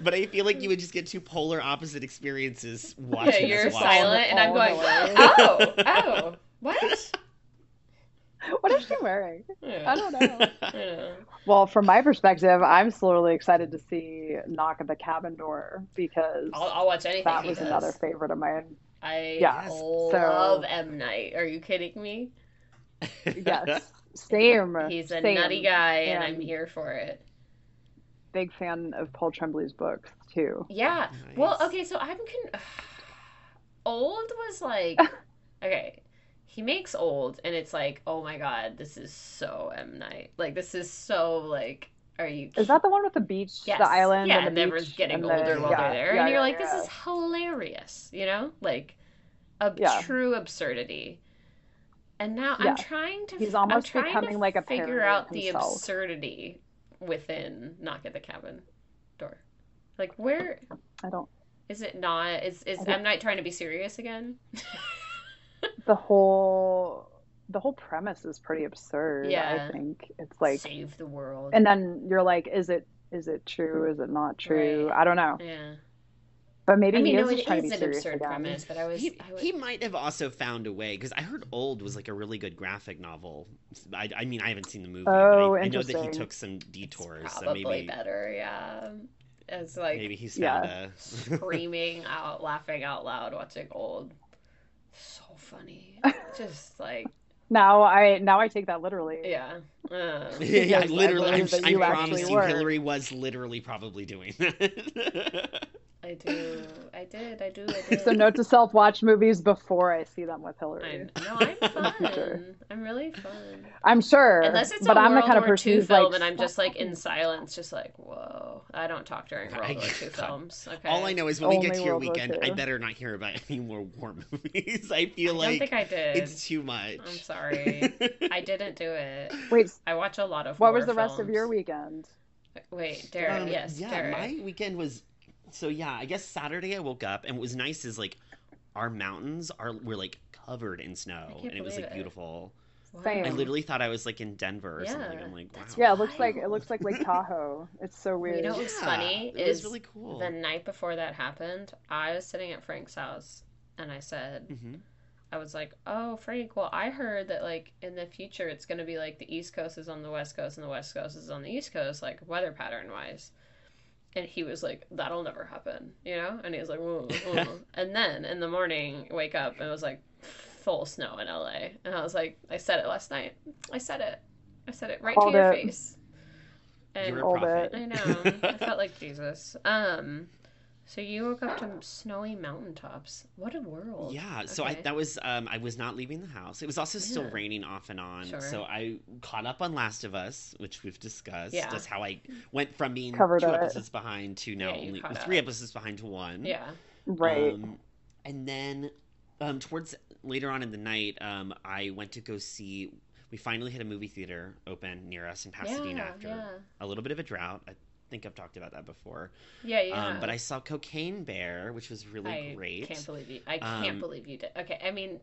but I feel like you would just get two polar opposite experiences yeah, watching you're this. watch. silent, and I'm All going, the way. oh, oh, what? Well, What is she wearing? Yeah. I don't know. Yeah. Well, from my perspective, I'm slowly excited to see Knock at the Cabin Door because I'll, I'll watch anything. that he was does. another favorite of mine. I Yes, love so- M Night. Are you kidding me? Yes, same. He's a same. nutty guy, and I'm here for it. Big fan of Paul Tremblay's books too. Yeah. Well, okay, so I'm con- old was like okay. He makes old, and it's like, oh my god, this is so M Night. Like this is so like, are you? Is that the one with the beach, Yes. the island, Yeah, and the everyone's getting older while yeah, they're there, yeah, and you're yeah, like, this is hilarious. You know, like a true absurdity. And now. I'm trying to. He's I'm almost to becoming like a figure out of the absurdity within Knock at the Cabin Door. Like, where I don't. is it not? Is is M Night trying to be serious again? The whole the whole premise is pretty absurd. Yeah. I think it's like, save the world. and then you're like, is it is it true? Is it not true? Right. I don't know. yeah, But maybe I mean, he no, is it just trying to be an serious absurd again. premise, but I was, He, I was he might have also found a way because I heard "Old" was like a really good graphic novel. I, I mean, I haven't seen the movie, Oh, but I, oh, I know that he took some detours, so probably maybe better. Yeah, it's like maybe he's Yeah. a. screaming out, laughing out loud, watching old. So funny, just like Now I now I take that literally. yeah. Um, yeah, yeah, Because I literally. I'm, believe I promise you, were. Hilary was literally probably doing that. I do. I did. I do. I did. So note to self: watch movies before I see them with I, Hilary. no, I'm fun. I'm really fun. I'm sure, Unless it's but a I'm the World kind of War person II film, like, and I'm just like in silence, just like whoa. I don't talk during World I- War II God. films. Okay. All I know is when we get to your World weekend, I better not hear about any more war movies. I I feel don't like think I did. it's too much. I'm sorry. I didn't do it. Wait, I watch a lot of. what was the rest of your weekend? Wait, Derek. Um, yes, yeah, Derek. my weekend was so yeah. I guess Saturday I woke up and what was nice is like our mountains are were like covered in snow and it was like it. beautiful. Wow. Same. I literally thought I was like in Denver or Yeah, something. I'm like, wow. that's Yeah, it looks like it looks like Lake Tahoe. It's so weird. You know what's Yeah, funny It was is really cool. The night before that happened, I was sitting at Frank's house, and I said, hmm I was like, "Oh, Frank, well, I heard that like in the future it's going to be like the East Coast is on the West Coast and the West Coast is on the East Coast, like weather pattern wise." And he was like, "That'll never happen," you know. And he was like, "Whoa, whoa." and then in the morning, wake up and it was like full snow in LA, and I was like, "I said it last night. I said it. I said it right Called to your it. face." And You're a prophet. it. I know. I felt like Jesus. Um, so you woke up to snowy mountaintops. What a world. Yeah, so I that was um I was not leaving the house. It was also still Yeah. raining off and on. Sure. So I caught up on Last of Us, which we've discussed. Yeah. Just how I went from being Covered two it. episodes behind to now Yeah, only three up. episodes behind to one. Yeah. Right. Um, and then um, towards later on in the night, um, I went to go see. We finally had a movie theater open near us in Pasadena yeah, after yeah. a little bit of a drought. I think I've talked about that before. Yeah, yeah. Um, but I saw Cocaine Bear, which was really great. I great. can't believe you. I can't Um, believe you did. Okay, I mean,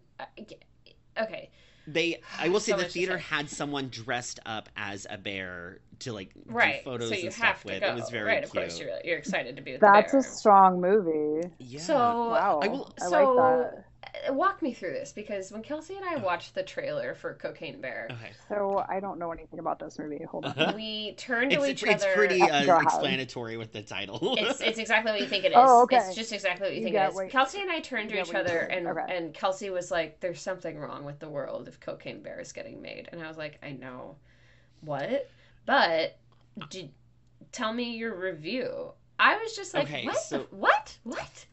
okay. They, I will say, So the theater had someone dressed up as a bear to like Right. do photos so you and have stuff to with. go. It was very right. cute. Of course, you're you're excited to be with That's the a strong movie. Yeah. So Wow. I will- I like that. Walk me through this because when Kelsey and I watched the trailer for Cocaine Bear, okay. So I don't know anything about this movie. Hold on. we turned to It's, each it's other. It's pretty uh, explanatory with the title. It's, it's exactly what you think it is. Oh, okay. It's just exactly what you You think it is. what- Kelsey and I turned to you each get what you're other, and. Okay. and Kelsey was like, "There's something wrong with the world if Cocaine Bear is getting made," and I was like, "I know, what?" But did, tell me your review. I was just like, Okay, "What? so- what? What?"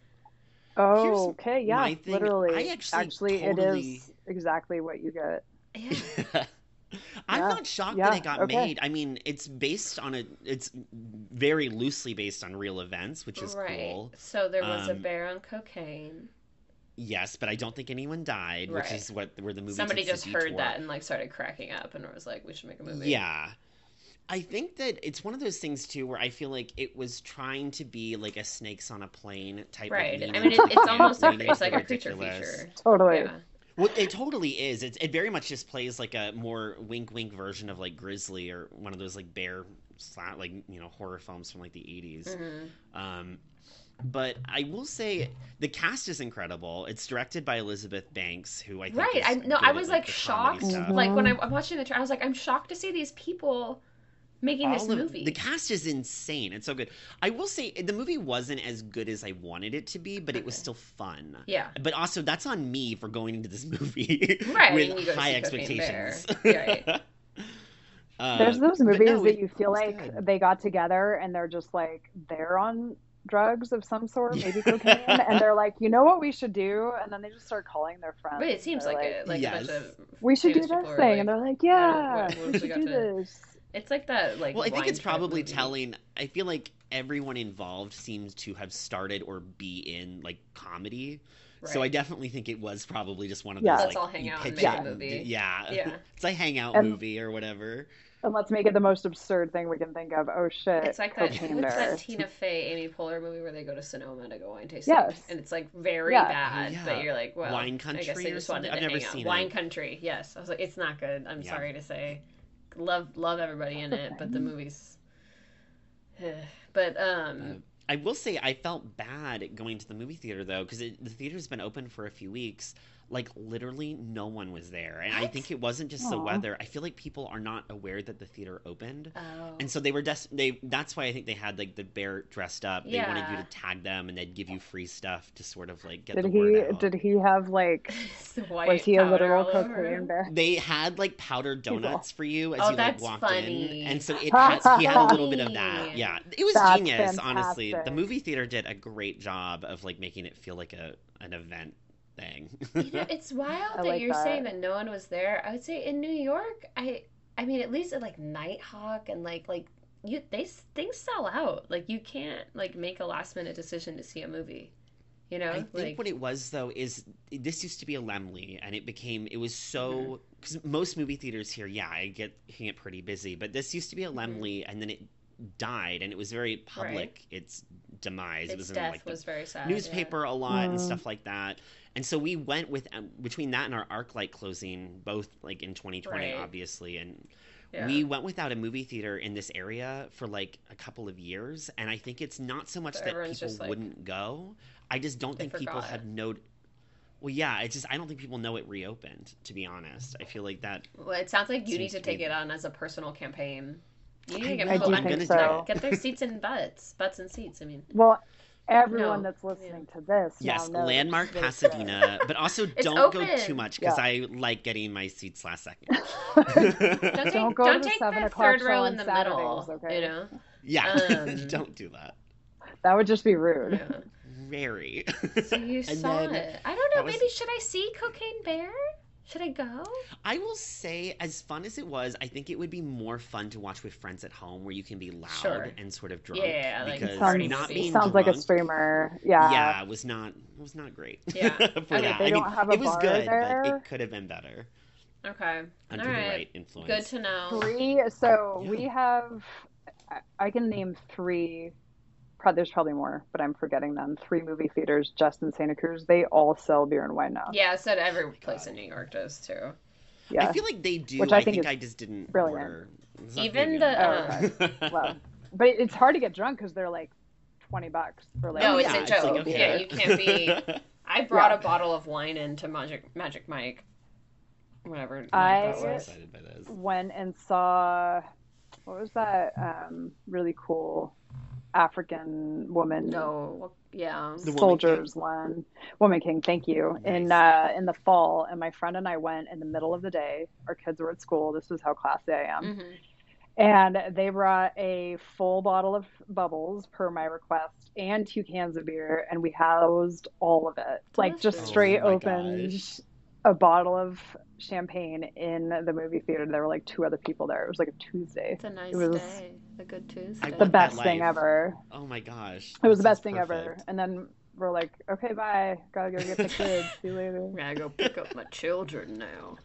Oh, okay. Yeah, my thing. literally. I actually, it totally... is exactly what you get. Yeah. I'm Yeah, not shocked yeah, that it got okay. made. I mean, it's based on a. It's very loosely based on real events, which is right. cool. So there was a Um, bear on cocaine. Yes, but I don't think anyone died, which is what where the movie. Somebody just heard that and like started cracking up and was like, "We should make a movie." Yeah. I think that it's one of those things too where I feel like it was trying to be like a snakes on a plane type Right. of lean I mean, it, it's almost like it's like the a creature ridiculous. feature. Totally. Yeah. Well, it totally is. It's, it very much just plays like a more wink wink version of like Grizzly or one of those like bear sla- like you know horror films from like the 80s. Mhm. Um, but I will say the cast is incredible. It's directed by Elizabeth Banks, who I think Right. is I no, good I at, was like like shocked. comedy stuff. Like when I, I'm watching the trailer, I was like, I'm shocked to see these people making this All of- movie. The cast is insane. It's so good. I will say the movie wasn't as good as I wanted it to be, but it was still fun. yeah. But also, that's on me for going into this movie Right, with you high see Cocaine Bear. expectations. Right. Uh, There's those movies no, that it- you feel like good. they got together and they're just like they're on drugs of some sort, maybe cocaine, and they're like, you know what we should do, and then they just start calling their friends. But it seems They're like, it, like a Yes. bunch of. we should do this thing, like, and they're like, yeah, what- what we we should got do to-" this. It's like that, like. Well, I think it's probably movie. telling. I feel like everyone involved seems to have started or be in like comedy. So I definitely think it was probably just one of Yeah. those Let's like all hang out and make it a movie. Yeah, Yeah. it's a hangout And- movie or whatever. And let's make it the most absurd thing we can think of. Oh shit, It's like that. cocaine What's that Tina Fey, Amy Poehler movie where they go to Sonoma to go wine tasting? Yes. And it's like very Yeah. bad, Yeah. but you're like, well, Wine country. I guess Country they just wanted I've to never hang out. seen Wine. Country, yes. I was like, it's not good. I'm Yeah. sorry to say. Love, love everybody in it, but the movie's. but um, Uh, I will say I felt bad going to the movie theater though because the theater's been open for a few weeks. Like literally, no one was there, and I think it wasn't just the weather. I feel like people are not aware that the theater opened. oh, And so they were des- they that's why I think they had like the bear dressed up. They wanted you to tag them and they'd give you free stuff to sort of like get Did the he? word out. Did he have like? It's the white Was he a powder literal all over cocaine bear? They had like powdered donuts for you as Oh, you like walked funny. in, and so it has he had a little bit of that. Yeah, it was That's genius. Honestly, the movie theater did a great job of like making it feel like a an event thing. You know, it's wild that like you're that. saying that no one was there. I would say in New York, I I mean at least at like Nitehawk and like like you they things sell out. Like you can't like make a last minute decision to see a movie. You know, I think like what it was though is this used to be a Laemmle, and it became it was so Mm-hmm. because most movie theaters here, yeah, I get can get pretty busy, but this used to be a Mhm. Laemmle, and then it died, and it was very public. Its demise. it its was in death like the was very sad. yeah. newspaper a lot and Mm. stuff like that. And so we went with um, between that and our ArcLight closing, both like in 2020, Right. obviously, and Yeah. we went without a movie theater in this area for like a couple of years. And I think it's not so much So that people like- wouldn't go. I just don't They think people forgot. have no. Well, yeah, it's just I don't think people know it reopened. To be honest, I feel like that. Well, it sounds like you need Seems to to be- take it on as a personal campaign. You need I to get will. people I do back- think so. get their seats in butts, butts and seats. I mean, Well, everyone No, that's listening to this Yes, now knows landmark Pasadena, but also don't go too much because Yeah. I like getting my seats last second. don't take, Don't go don't to the take seven the o'clock third row in the Saturdays, middle. okay? You know, yeah, Um, don't do that. That would just be rude. yeah. Very. So you saw then it. I don't know. that was- Maybe should I see Cocaine Bear? Should I go? I will say, as fun as it was, I think it would be more fun to watch with friends at home, where you can be loud Sure. and sort of drunk. Yeah, like because party not movie. being Sounds like a streamer. Yeah. Yeah, it was not. It was not great. Yeah. for Okay, that. they I mean, don't have a it was bar good, but it could have been better Okay. under All the right. right influence. Good to know. Three. So Yeah. we have. I- I can name three. Pro- There's probably more, but I'm forgetting them. Three movie theaters just in Santa Cruz. They all sell beer and wine now. Yeah, so every place in New York does too. Yeah. I feel like they do. Which I I think think, I just didn't brilliant. order. Even very the, good. um, Well, but it's hard to get drunk because they're like twenty bucks for like. No, Oh, it's yeah, a joke. like, okay. Yeah, you can't be. I brought Yeah. a bottle of wine into Magic Magic Mike. Whatever. I- that so was. excited by this. went and saw what was that um, really cool African woman No. Yeah. The Woman soldiers one. Woman King thank you. In uh, in the fall and my friend and I went in the middle of the day. Our kids were at school. This is how classy I am. Hmm and they brought a full bottle of bubbles per my request and two cans of beer and we housed all of it. Like just Delicious. straight Oh my opened gosh. a bottle of champagne in the movie theater. There were like two other people there. It was like a tuesday. It's a nice It was day. A good Tuesday. The best thing ever Oh my gosh. it was the best sounds thing ever and then we're like okay bye gotta go get the kids see you later I'm gonna go pick up my children now.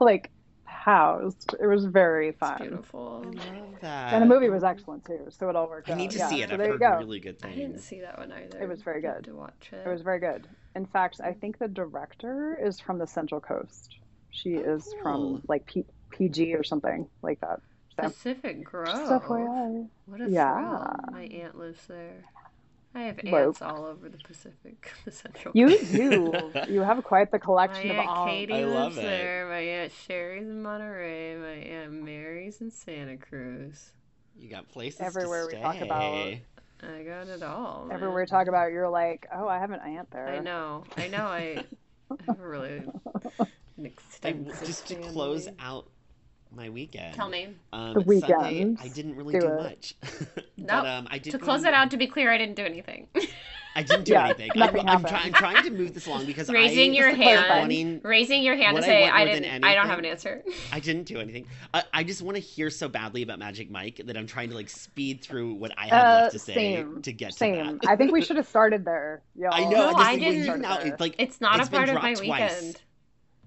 like housed it was very It's fun beautiful. I love that. and the movie was excellent too so it all worked I out need to yeah, see it. so I've there you heard go really good I didn't see that one either. It was very good. To watch it. It was very good. In fact, I think the director is from the Central Coast. She Oh, is cool. from like P- PG or something like that. So, Pacific Grove. just FYI. What a Yeah. thrill. My aunt lives there. I have Woke. ants all over the Pacific, the Central. You do. You have quite the My collection of aunt all. Katie I love lives it. there. My aunt Sherry's in Monterey. My aunt Mary's in Santa Cruz. You got places Everywhere to we talk about- I got it all. man. Everywhere we talk about, you're like, oh, I have an aunt there. I know. I know. I have a really an I, extensive just to close out my weekend. Tell me. Um, The Sunday. I didn't really Do do, it. much. No, but um, I did To go close it out, to be clear, I didn't do anything. I didn't do Yeah, anything. I'm, I'm, try, I'm trying to move this along because Raising I, your hand. wanting- Raising your hand to I say want I didn't. I don't have an answer. I didn't do anything. I, I just want to hear so badly about Magic Mike that I'm trying to like speed through what I have Uh, left to say same. to get Same. to that. Same. I think we should have started there. Y'all. I know. No, I just I think when didn't- you now, it's like It's not It's a part of my dropped twice. weekend.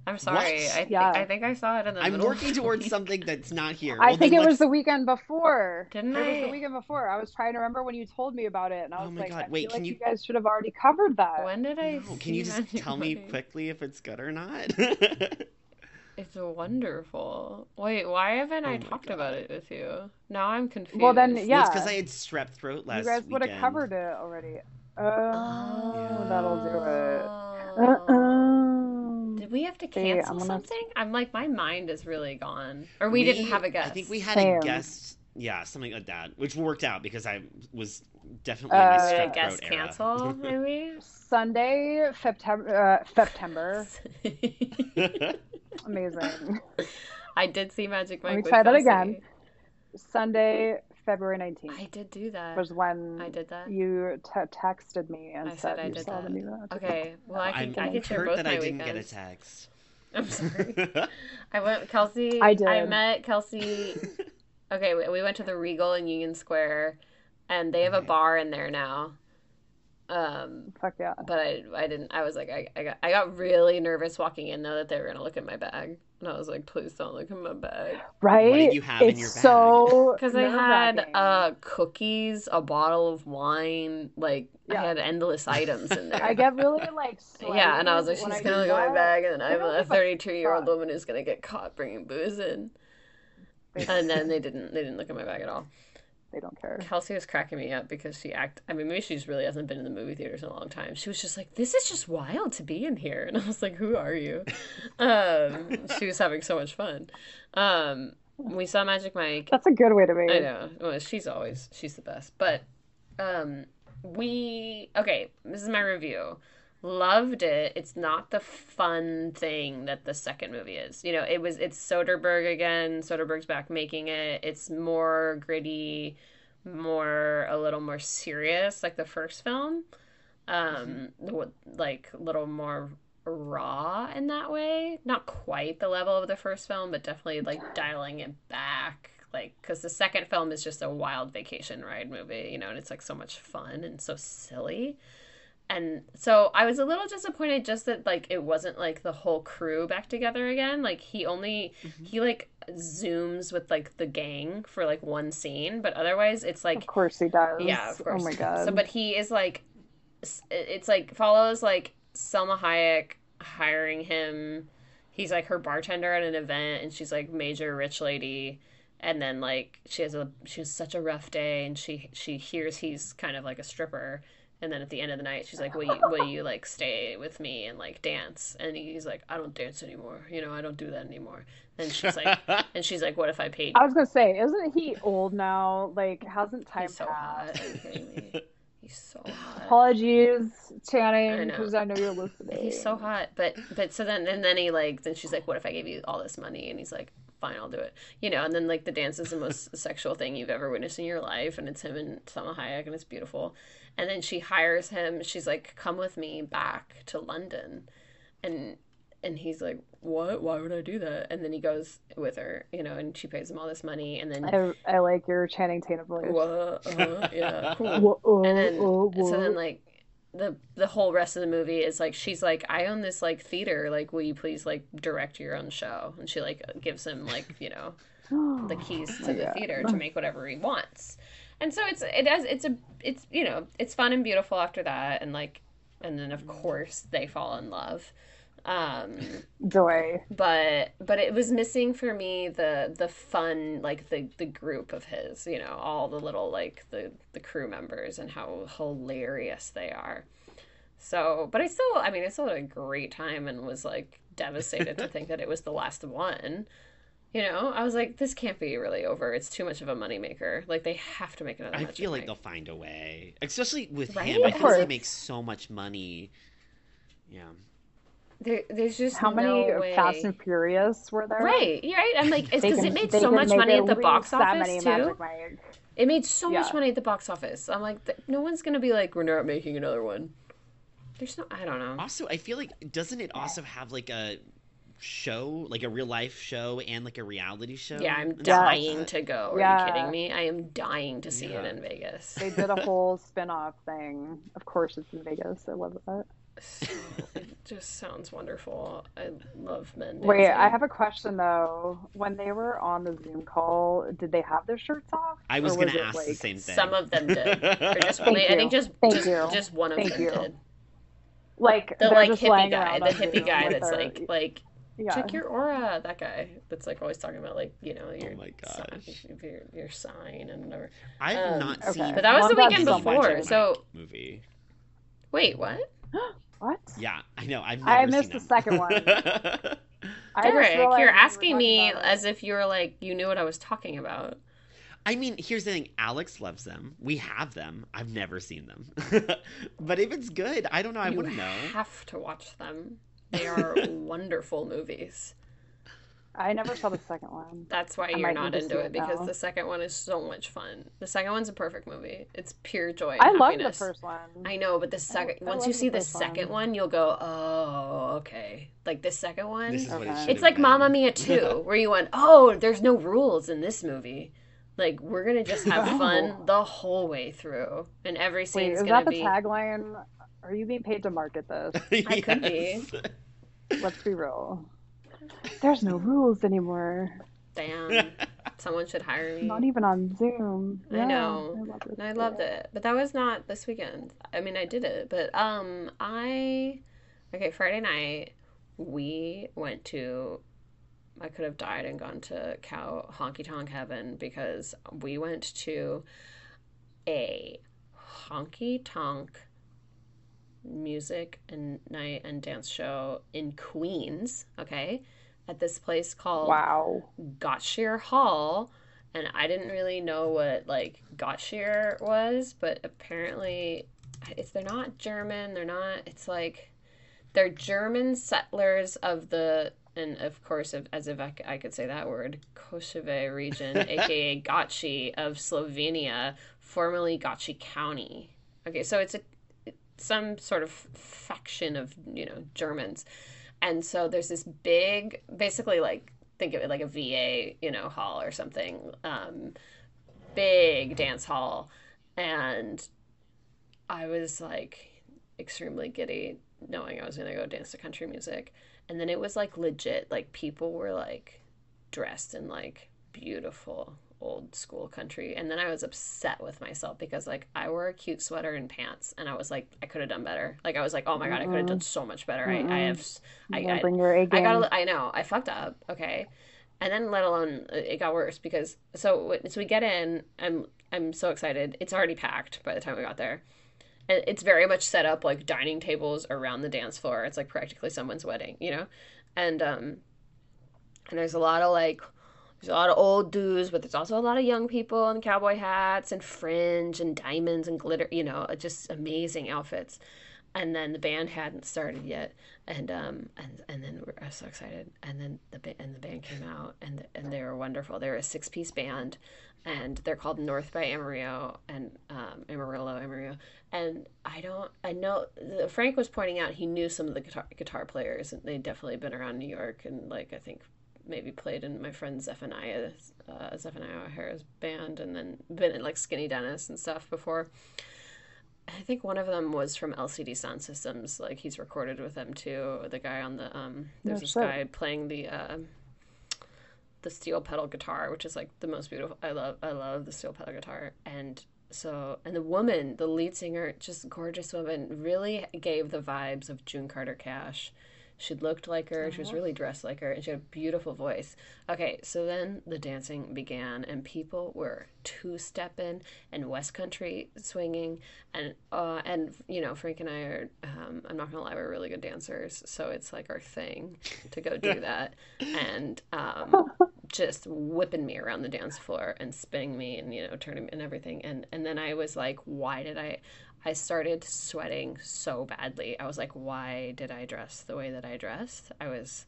I'm sorry. What? I, think Yeah. I think I saw it in the I'm middle. working of the towards week. something that's not here. I Well, think it was let's- the weekend before. Didn't it was I? the weekend before. I was trying to remember when you told me about it, and I Oh was my like, God, I wait, feel can like you- you guys should have already covered that. When did I? No, can you just Magic tell me quickly if it's good or not? It's wonderful. Wait, why haven't I Oh my talked God. about it with you? Now I'm confused. Well, then, Well, yeah. it's because I had strep throat last you guys would have covered it already. Oh, Oh, that'll do it. Oh. Uh-uh. Did we have to See, I'm cancel gonna- something? I'm like, my mind is really gone. Or we, didn't have a guest. I think we had Same. a guest. Yeah, something like that, which worked out because I was definitely in Uh, my Did strep a guest era. cancel, maybe? Sunday, September. Uh, September. Amazing. I did see Magic Mike. Let me with try that again. Sunday, February 19th I did do that. was when I did that. you te- texted me and I said said, I you did saw that. the new Okay, well I I'm, can I I'm can share hurt both that my I didn't get a text. I'm sorry. I went Kelsey. I did. I met Kelsey. Okay, we, we went to the Regal in Union Square, and they have a bar in there now. Um, Fuck yeah. but I I didn't. I was like I, I got I got really nervous walking in though that they were gonna look at my bag, and I was like, please don't look at my bag Right? What you have in it's your bag? so because I had uh cookies, a bottle of wine, like Yeah. I had endless items in there. I get really like yeah, and I was like, she's gonna do look at my bag, and then I'm a 32 year old woman who's gonna get caught bringing booze in. And then they didn't. They didn't look at my bag at all. They don't care. Kelsey was cracking me up because she act. I mean, maybe she just really hasn't been in the movie theaters in a long time. She was just like, "This is just wild to be in here," and I was like, "Who are you?" Um, she was having so much fun. Um, we saw Magic Mike. That's a good way to be. I know. Well, she's always she's the best. But um we okay, this is my review. Loved it. It's not the fun thing that the second movie is. You know, it was it's Soderbergh again. Soderbergh's back making it. It's more gritty, more a little more serious like the first film. Um the- like a little more raw in that way. Not quite the level of the first film, but definitely like dialing it back. Like, because the second film is just a wild vacation ride movie, you know, and it's like so much fun and so silly. And so I was a little disappointed just that like it wasn't like the whole crew back together again. Like he only mm-hmm. he like zooms with like the gang for like one scene, but otherwise it's like Of course he does. yeah, of oh course. Oh my god. So, but he is like, it's like follows like Salma Hayek hiring him. He's like her bartender at an event, and she's like major rich lady. And then like she has a she has such a rough day, and she she hears he's kind of like a stripper. And then at the end of the night, she's like, "Will you will you like stay with me and like dance?" And he's like, "I don't dance anymore. You know, I don't do that anymore." And she's like, and she's like, "What if I paid?" I was gonna say, isn't he old now? Like, hasn't time He's so hot. passed? Are you kidding me? He's so hot. Apologies, I Channing, know. because I know you're listening. He's so hot, but but so then and then he like then she's like, "What if I gave you all this money?" And he's like, "Fine, I'll do it." You know, and then like the dance is the most sexual thing you've ever witnessed in your life, and it's him and Salma Hayek, and it's beautiful. And then she hires him. She's like, "Come with me back to London," and and he's like, "What? Why would I do that?" And then he goes with her, you know, and she pays him all this money, and then I, I like your Channing Tatum voice. what? Uh-huh, yeah, cool. Whoa, oh, and then oh, so then like the the whole rest of the movie is like she's like I own this like theater like will you please like direct your own show and she like gives him like you know the keys to my the God. theater to make whatever he wants and so it's it has it's a it's you know it's fun and beautiful after that and like and then of course they fall in love. Um, Joy. but but it was missing for me the the fun like the the group of his you know all the little like the the crew members and how hilarious they are. So but i still i mean i still had a great time and was like devastated to think that it was the last one you know i was like this can't be really over it's too much of a moneymaker like they have to make another I feel like Mike. they'll find a way, especially with Right? him. I Of feel like he makes so much money. Yeah, there, there's just How many no of way. Fast and Furious were there? right you're right i'm like it's because it made so much money at the box office too It made so much money at the box office. I'm like, th- no one's gonna be like, we're not making another one. There's no, I don't know. Also, I feel like doesn't it also have like a show, like a real life show and like a reality show? Yeah, I'm and stuff like dying that? to go. Are Yeah. you kidding me? I am dying to see it in Vegas. They did a whole spin-off thing. Of course, it's in Vegas. I love that. So, it just sounds wonderful. I love men. Wait. I have a question though. When they were on the Zoom call, did they have their shirts off? I was gonna it, ask the same thing. Some of them did. Or just, Thank I think just Thank just, you. just one of Thank them you. did. Like The like hippie guy, the hippie Zoom guy that's like like yeah. check your aura. That guy that's like always talking about like you know your Oh my sign, gosh. your, your sign and whatever. I've Um, not okay. seen. But that was Well, the weekend something. before. So Mike movie. wait, what? What? Yeah, I know. I've never I missed seen the them. second one. I just Derek, you're asking me as if you were like you knew what I was talking about. I mean, here's the thing. Alex loves them. We have them. I've never seen them. but if it's good, I don't know. I you wouldn't know. have to watch them. They are wonderful movies. I never saw the second one. That's why I you're not into it it because the second one is so much fun. The second one's a perfect movie. It's pure joy. I and loved the first one. I know, but the second I once love you see the first second one. one, you'll go, "Oh, okay." Like the second one, This is what it it's like been. Mamma Mia 2, where you went, "Oh, there's no rules in this movie." Like we're gonna just have fun the whole way through, and every Wait, scene's is gonna that the be. tagline? Are you being paid to market this? I could be. Let's be real. There's no rules anymore. Damn, someone should hire me. Not even on Zoom. I Yeah, know. I loved it. I loved it, but that was not this weekend. I mean, I did it, but um, I okay. Friday night, we went to. I could have died and gone to cow honky tonk heaven because we went to a honky tonk music and night and dance show in Queens. Okay, at this place called Wow. Gottscheer Hall, and I didn't really know what like Gottscheer was, but apparently, it's they're not German. They're not. It's like they're German settlers of the and of course, if, as if I, I could say that word, Kosovo region, aka Gottschee of Slovenia, formerly Gottschee County. Okay, so it's a some sort of faction of you know Germans, and so there's this big, basically like think of it like a VA, you know, hall or something, um, big dance hall, and I was like extremely giddy knowing I was gonna go dance to country music, and then it was like legit, like people were like dressed in like beautiful old school country and then i was upset with myself because like i wore a cute sweater and pants and i was like i could have done better like i was like oh my god i could have done so much better I, I Mm-mm. have I, I, bring your A I got. I know. I fucked up. Okay, and then let alone uh, it got worse because so so we get in. I'm I'm so excited. It's already packed by the time we got there. And it's very much set up like dining tables around the dance floor. It's like practically someone's wedding, you know, and um, and there's a lot of like. There's a lot of old dudes, but there's also a lot of young people in cowboy hats and fringe and diamonds and glitter, you know, just amazing outfits. And then the band hadn't started yet. And um and and then we're, I was so excited. And then the and the band came out and and they were wonderful. They were a six piece band and they're called North by Amarillo and um Amarillo Amarillo. And I don't I know the, Frank was pointing out he knew some of the guitar guitar players and they'd definitely been around New York and like I think maybe played in my friend Zephaniah uh, Zephaniah OHora's band and then been in like Skinny Dennis and stuff before I think one of them was from LCD Soundsystems. Like he's recorded with them too. The guy on the um, there's No this guy playing the uh, the steel pedal guitar, which is like the most beautiful. I love I love the steel pedal guitar, and so and the woman, the lead singer, just gorgeous woman, really gave the vibes of June Carter Cash. She looked like her. She was really dressed like her, and she had a beautiful voice. Okay, so then the dancing began, and people were two stepping and West Country swinging, and uh, and you know Frank and I are. Um, I'm not gonna lie, we're really good dancers, so it's like our thing to go do that, and um, just whipping me around the dance floor and spinning me and you know turning and everything, and and then I was like, why did I? I started sweating so badly. I was like, why did I dress the way that I dressed? I was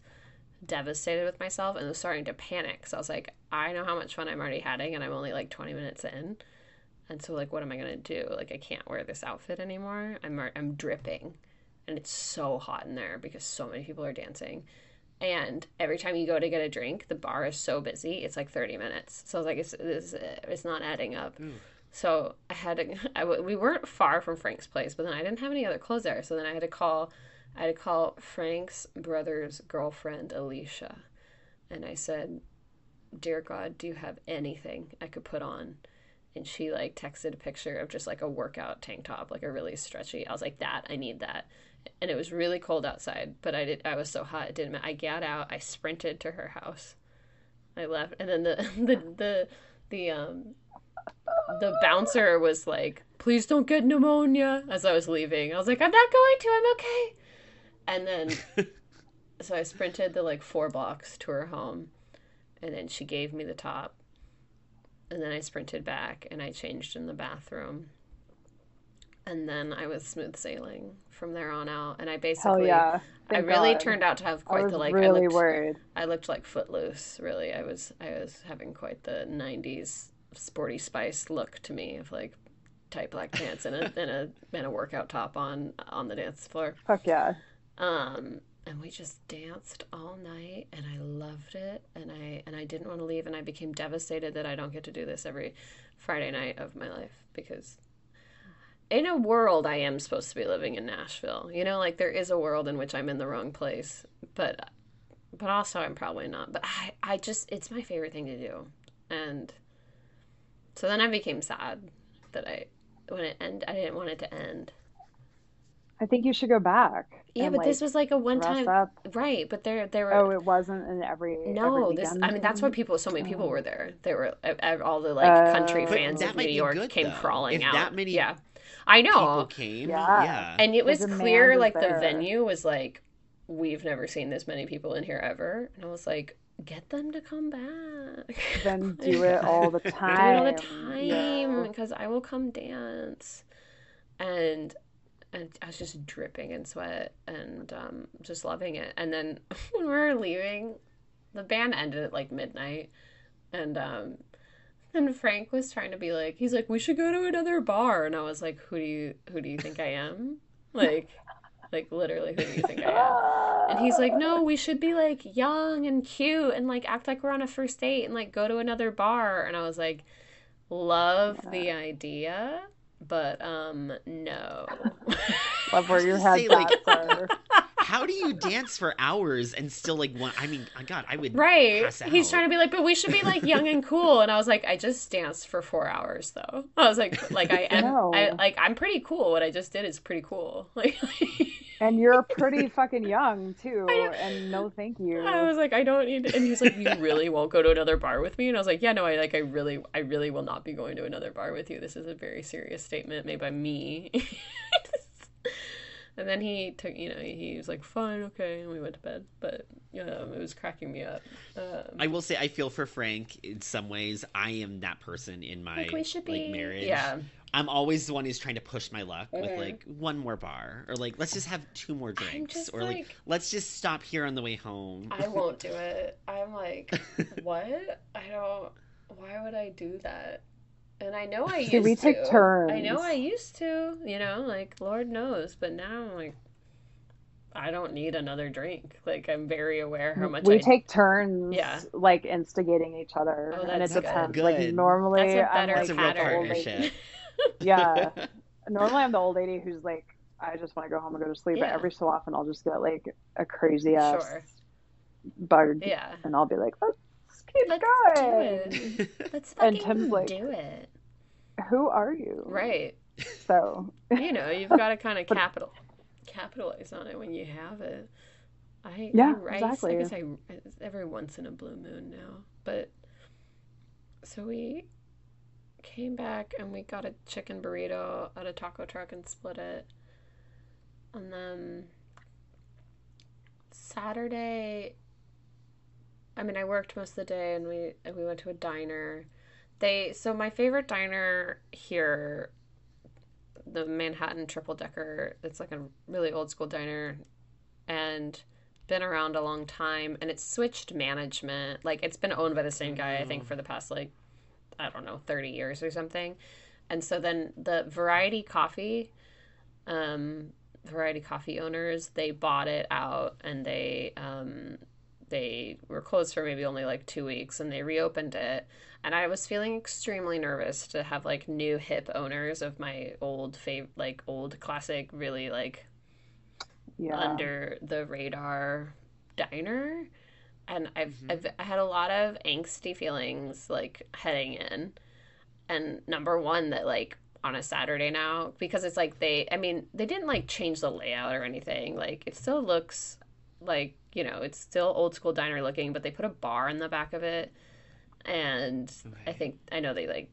devastated with myself and was starting to panic. So I was like, I know how much fun I'm already having and I'm only like 20 minutes in. And so like what am I going to do? Like I can't wear this outfit anymore. I'm I'm dripping and it's so hot in there because so many people are dancing. And every time you go to get a drink, the bar is so busy. It's like 30 minutes. So I was like it's it's, it's not adding up. So I had to. We weren't far from Frank's place, but then I didn't have any other clothes there. So then I had to call. I had to call Frank's brother's girlfriend, Alicia, and I said, "Dear God, do you have anything I could put on?" And she like texted a picture of just like a workout tank top, like a really stretchy. I was like, "That I need that." And it was really cold outside, but I did. I was so hot, it didn't. I got out. I sprinted to her house. I left, and then the the the the um the bouncer was like, "Please don't get pneumonia." As I was leaving, I was like, "I'm not going to. I'm okay." And then, so I sprinted the like four blocks to her home, and then she gave me the top, and then I sprinted back and I changed in the bathroom, and then I was smooth sailing from there on out. And I Hell basically, yeah. I really God. turned out to have I quite was the like. I looked, worried. I looked like footloose. Really, I was I was having quite the '90s sporty spice look to me of like tight black pants and a and a and a workout top on on the dance floor. Fuck yeah. Um, and we just danced all night, and I loved it. And I and I didn't want to leave, and I became devastated that I don't get to do this every Friday night of my life because. In a world, I am supposed to be living in Nashville. You know, like there is a world in which I'm in the wrong place, but but also I'm probably not. But I, I just it's my favorite thing to do, and so then I became sad that I when it end I didn't want it to end. I think you should go back. Yeah, and, but this was like a one time up. right? But there there were Oh, it wasn't in every no every this I mean that's why people so many people Oh. were there. There were all the like country Oh. Fans that of New York good, came though. crawling If out. that many yeah, I know. People came. Yeah. Yeah. And it was demand clear, is like the venue was like, we've never seen this many people in here ever. And I was like, get them to come back. Then do it all the time. Do it all the time Yeah. because I will come dance. And and I was just dripping in sweat and um, just loving it. And then when we were leaving, the band ended at like midnight, and um, and Frank was trying to be like, he's like, we should go to another bar, and I was like, who do you who do you think I am? Like, like literally, who do you think I am? And he's like, no, we should be like young and cute and like act like we're on a first date and like go to another bar. And I was like, love the idea, but um, no. Love where your head's like-. How do you dance for hours and still like want? I mean, oh God, I would. Right. pass He's trying to be like, but we should be like young and cool. And I was like, I just danced for four hours though. I was like, like I am, No. I like I'm pretty cool. What I just did is pretty cool. Like, And you're pretty fucking young too. And no thank you. I was like, I don't need. And he's like, you really won't go to another bar with me? And I was like, yeah, no, I like, I really, I really will not be going to another bar with you. This is a very serious statement made by me. And then he took, you know, he was like, fine, okay, and we went to bed. But um, it was cracking me up. Um, I will say I feel for Frank in some ways. I am that person in my like we should be like marriage. Yeah, I'm always the one who's trying to push my luck with Mhm. like one more bar or like let's just have two more drinks or like, like- let's just stop here on the way home. I won't do it. I'm like, what? I don't. Why would I do that? And I know I used See, we to. take turns. I know I used to. You know, like Lord knows. But now I'm like, I don't need another drink. Like I'm very aware how much we I take turns Yeah. like instigating each other. Oh, and it that's good. depends. Good. Like normally That's a I'm better like That's a the old pattern. lady. partnership. Yeah. Normally I'm the old lady who's like, I just want to go home and go to sleep. But every so often I'll just get like a crazy ass Sure. bug. Yeah. And I'll be like, let's keep Let's do it. Let's And fucking Tim's like- do it. Who are you? Right. So You know, you've got to kind of capital capitalize on it when you have it. I Yeah, I, I, exactly. I guess I every once in a blue moon now, but so we came back and we got a chicken burrito at a taco truck and split it, and then Saturday. I mean, I worked most of the day, and we and we went to a diner. They so my favorite diner here, the Manhattan Triple Decker. It's like a really old school diner, and been around a long time. And it's switched management. Like it's been owned by the same guy, I think, for the past like I don't know, thirty years or something. And so then the Variety Coffee, um, Variety Coffee owners, they bought it out and they um, they were closed for maybe only like two weeks and they reopened it and i was feeling extremely nervous to have like new hip owners of my old fav like old classic really like Yeah. under the radar diner and I've, Mhm. I've I had a lot of angsty feelings like heading in and number one that like on a saturday now because it's like they i mean they didn't like change the layout or anything like it still looks like you know it's still old school diner looking but they put a bar in the back of it. And i think i know they like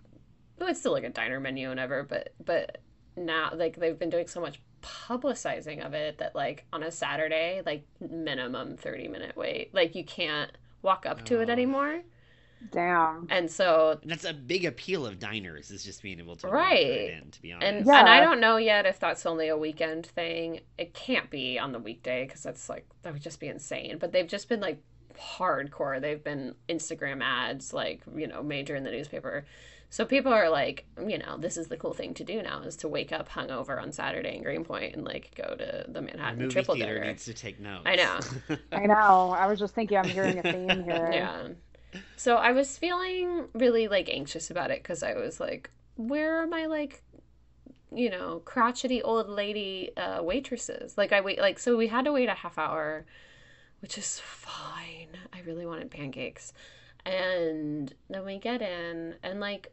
well, it's still like a diner menu and ever but but now like they've been doing so much publicizing of it that like on a saturday like minimum 30 minute wait like you can't walk up to it Oh. anymore Damn. and so That's a big appeal of diners is just being able to walk Right. right in. To be honest, and Yeah. and I don't know yet if that's only a weekend thing. It can't be on the weekday because that's like that would just be insane. But they've just been like hardcore. They've been Instagram ads, like you know, major in the newspaper. So people are like, you know, this is the cool thing to do now is to wake up hungover on Saturday in Greenpoint and like go to the the Manhattan movie Triple theater Decker. needs to take notes. I know. I know. I was just thinking. I'm hearing a theme here. Yeah. So I was feeling really like anxious about it because I was like, where are my like, you know, crotchety old lady uh, waitresses? Like I wait, like so we had to wait a half hour, which is fine. I really wanted pancakes, and then we get in and like.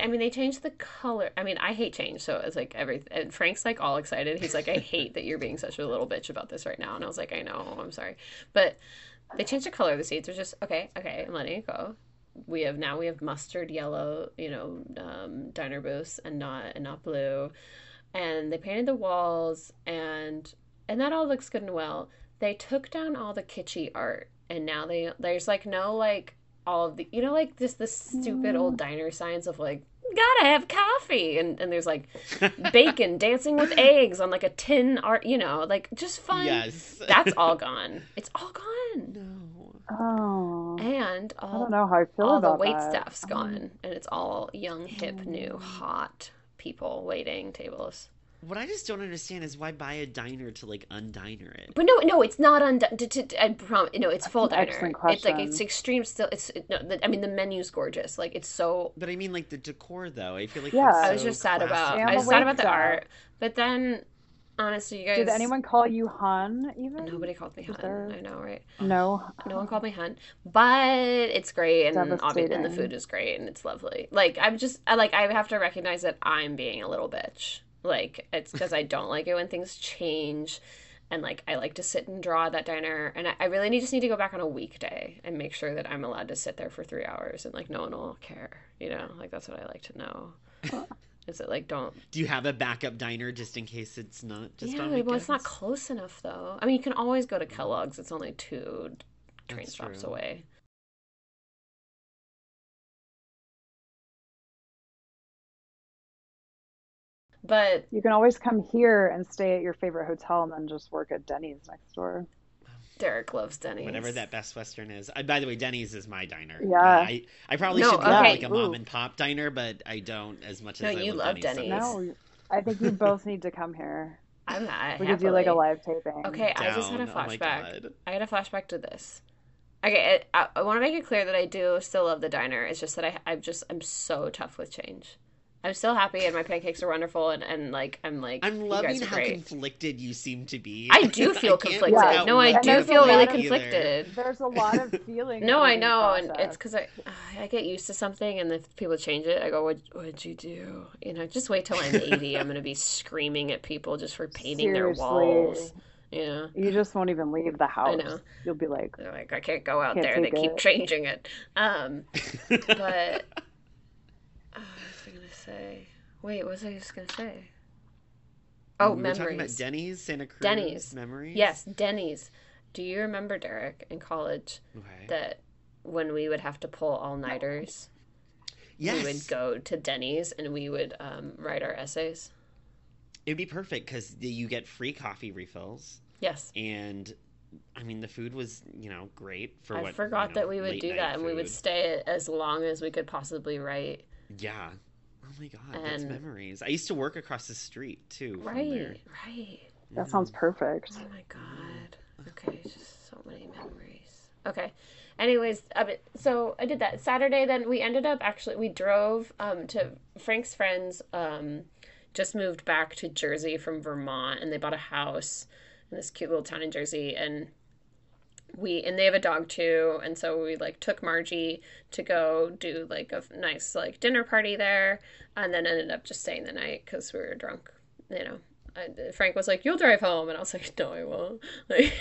I mean, they changed the color. I mean, I hate change, so it's like every. And Frank's like all excited. He's like, "I hate that you're being such a little bitch about this right now." And I was like, "I know, I'm sorry," but they changed the color of the seats. They're just okay, okay. I'm letting it go. We have now we have mustard yellow, you know, um, diner booths and not and not blue, and they painted the walls and and that all looks good and well. They took down all the kitschy art and now they there's like no like all of the you know like just the stupid old mm. diner signs of like gotta have coffee and and there's like bacon dancing with eggs on like a tin art you know like just fun yes. that's all gone. It's all gone. no. Oh. And I don't know how I feel all the about wait that. staff's um. gone. And it's all young, hip, new, hot people waiting tables. What I just don't understand is why buy a diner to like undiner it. But no, no, it's not undone. To, to, I prom- no, it's full That's an diner. excellent It's like it's extreme. Still, it's no, the, I mean the menu's gorgeous. Like it's so. But I mean, like the decor though. I feel like Yeah. that's I was so just sad about. classic. And I was the sad about the art. But then, honestly, you guys. Did anyone call you Hun even? Nobody called me Was hun. there- I know, right? No. No one called me hun, but it's great, and obviously, and the food is great, and it's lovely. Like I'm just, I like, I have to recognize that I'm being a little bitch. Like it's because I don't like it when things change, and like I like to sit and draw at that diner, and I, I really need just need to go back on a weekday and make sure that I'm allowed to sit there for three hours, and like no one will care. You know, like that's what I like to know. Is it like don't? Do you have a backup diner just in case it's not just yeah, on well, it's not close enough though. I mean, you can always go to Kellogg's. It's only two train That's stops true. away. But You can always come here and stay at your favorite hotel and then just work at Denny's next door. Derek loves Denny's. Whatever that Best Western is. I, by the way, Denny's is my diner. Yeah. Uh, I, I probably No, should go to okay. like a mom Ooh. and pop diner, but I don't as much No, as I you love love Denny's. Denny's. No, I think you both need to come here. I'm not. We could do like a live taping. Okay, I just had a Down. Oh flashback. I had a flashback to this. Okay, I, I want to make it clear that I do still love the diner. It's just that I, I'm just, I'm so tough with change. I'm still happy, and my pancakes are wonderful, and, and like, I'm like, I'm you loving guys are how great. conflicted you seem to be. I do feel can't conflicted. work out no, I what do you there's a feel really lot of- conflicted. There's a lot of feeling. No, I in the know, and it's because I I get used to something, and if people change it, I go, "What what'd you do?" You know, just wait till I'm 80. I'm gonna be screaming at people just for painting their walls You know, You just won't even leave the house. know. You'll be like, they're like, I can't go out Can't there. They take keep changing it. Um, but oh, say? Wait, what was I just gonna say? Oh, we were talking about memories. Denny's, Santa Cruz, Denny's. memories. Yes, Denny's. Do you remember Derek in college Okay. that when we would have to pull all nighters, yes. we would go to Denny's and we would um, write our essays? It'd be perfect because you get free coffee refills, Yes. and I mean the food was you know great for I what. forgot you know, that we would do that and we would stay as long as we could possibly write. Yeah. Oh my god, that's memories. I used to work across the street too. Right, there. right. that sounds perfect. Oh my god. Okay, just so many memories. Okay. Anyways, uh, so I did that Saturday. Then we ended up actually we drove um, to Frank's friends. Um, just moved back to Jersey from Vermont, and they bought a house in this cute little town in Jersey, and we and they have a dog too, and so we like took Margie to go do like a nice like dinner party there, and then ended up just staying the night because we were drunk, you know. I, Frank was like, "You'll drive home," and I was like, "No, I won't." Like,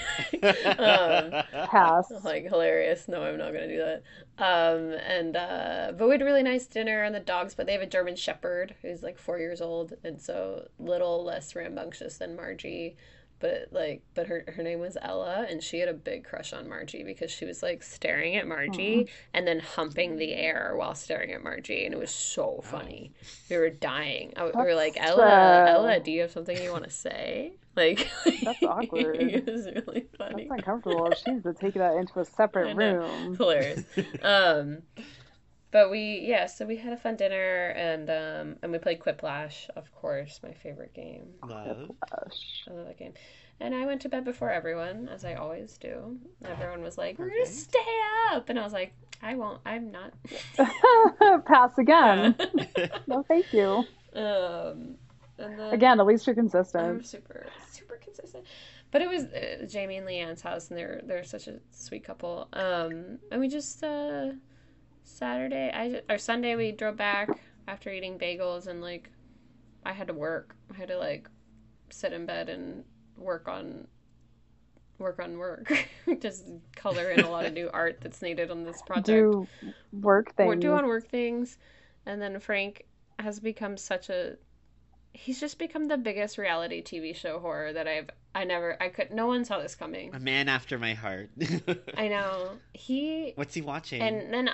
um, Pass. like hilarious. No, I'm not gonna do that. Um, and uh, but we had a really nice dinner on the dogs. But they have a German Shepherd who's like four years old, and so little less rambunctious than Margie. But like, but her her name was Ella, and she had a big crush on Margie because she was like staring at Margie and then humping the air while staring at Margie, and it was so funny. We were dying. I, we were like, Ella, sad. Ella, do you have something you want to say? Like, That's awkward. it was really funny. That's uncomfortable. She needs to take that into a separate room. hilarious. um, but we yeah, so we had a fun dinner and um and we played Quiplash, of course, my favorite game. Love. Gosh. I love that game. And I went to bed before everyone, as I always do. Everyone was like, "We're gonna stay up," and I was like, "I won't. I'm not." Pass again. No, thank you. um, and then Again, at least you're consistent I'm consistent. super super consistent. But it was uh, Jamie and Leanne's house, and they're they're such a sweet couple. Um, and we just uh, Saturday, I or Sunday, we drove back after eating bagels, and like I had to work. I had to like sit in bed and work on work on work. just color in a lot of new art that's needed on this project. Do work things. We're doing work things, and then Frank has become such a. He's just become the biggest reality TV show horror that I've. I never. I could. No one saw this coming. A man after my heart. I know he What's he watching? and then.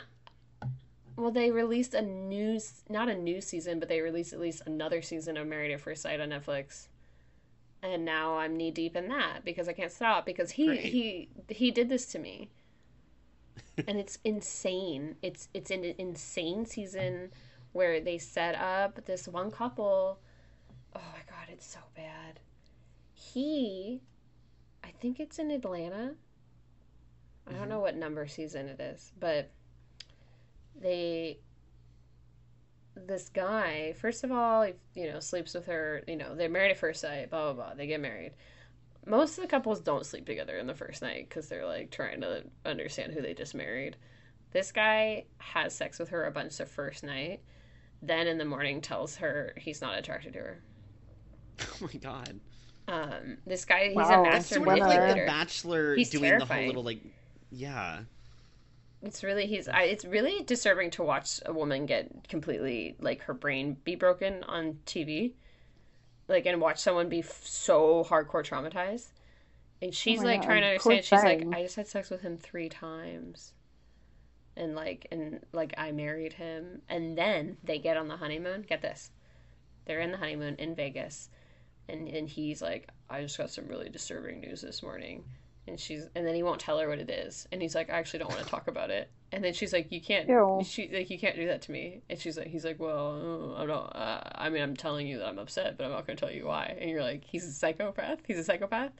Well, they released a new, not a new season, but they released at least another season of Married at First Sight on Netflix. And now I'm knee deep in that because I can't stop because he Great. he he did this to me. and it's insane. It's it's an insane season where they set up this one couple. Oh my god, it's so bad. He I think it's in Atlanta. I don't Mhm. know what number season it is, but they this guy first of all he, you know sleeps with her you know they're married at first sight blah blah blah they get married most of the couples don't sleep together in the first night because they're like trying to understand who they just married this guy has sex with her a bunch the first night then in the morning tells her he's not attracted to her oh my god. um this guy he's Wow. a That's master Sort of like the Bachelor He's doing the whole terrifying. little like, yeah. It's really he's. I, it's really disturbing to watch a woman get completely like her brain be broken on TV, like and watch someone be f- so hardcore traumatized. And oh she's Oh like God, trying to poor understand. She's like. I just had sex with him three times, and like and like I married him, and then they get on the honeymoon. Get this, they're in the honeymoon in Vegas, and and he's like, I just got some really disturbing news this morning and she's and then he won't tell her what it is. And he's like i actually don't want to talk about it. And then she's like you can't Ew. she like you can't do that to me. And she's like he's like well uh, i don't uh, i mean i'm telling you that i'm upset but i'm not going to tell you why. And you're like he's a psychopath? He's a psychopath?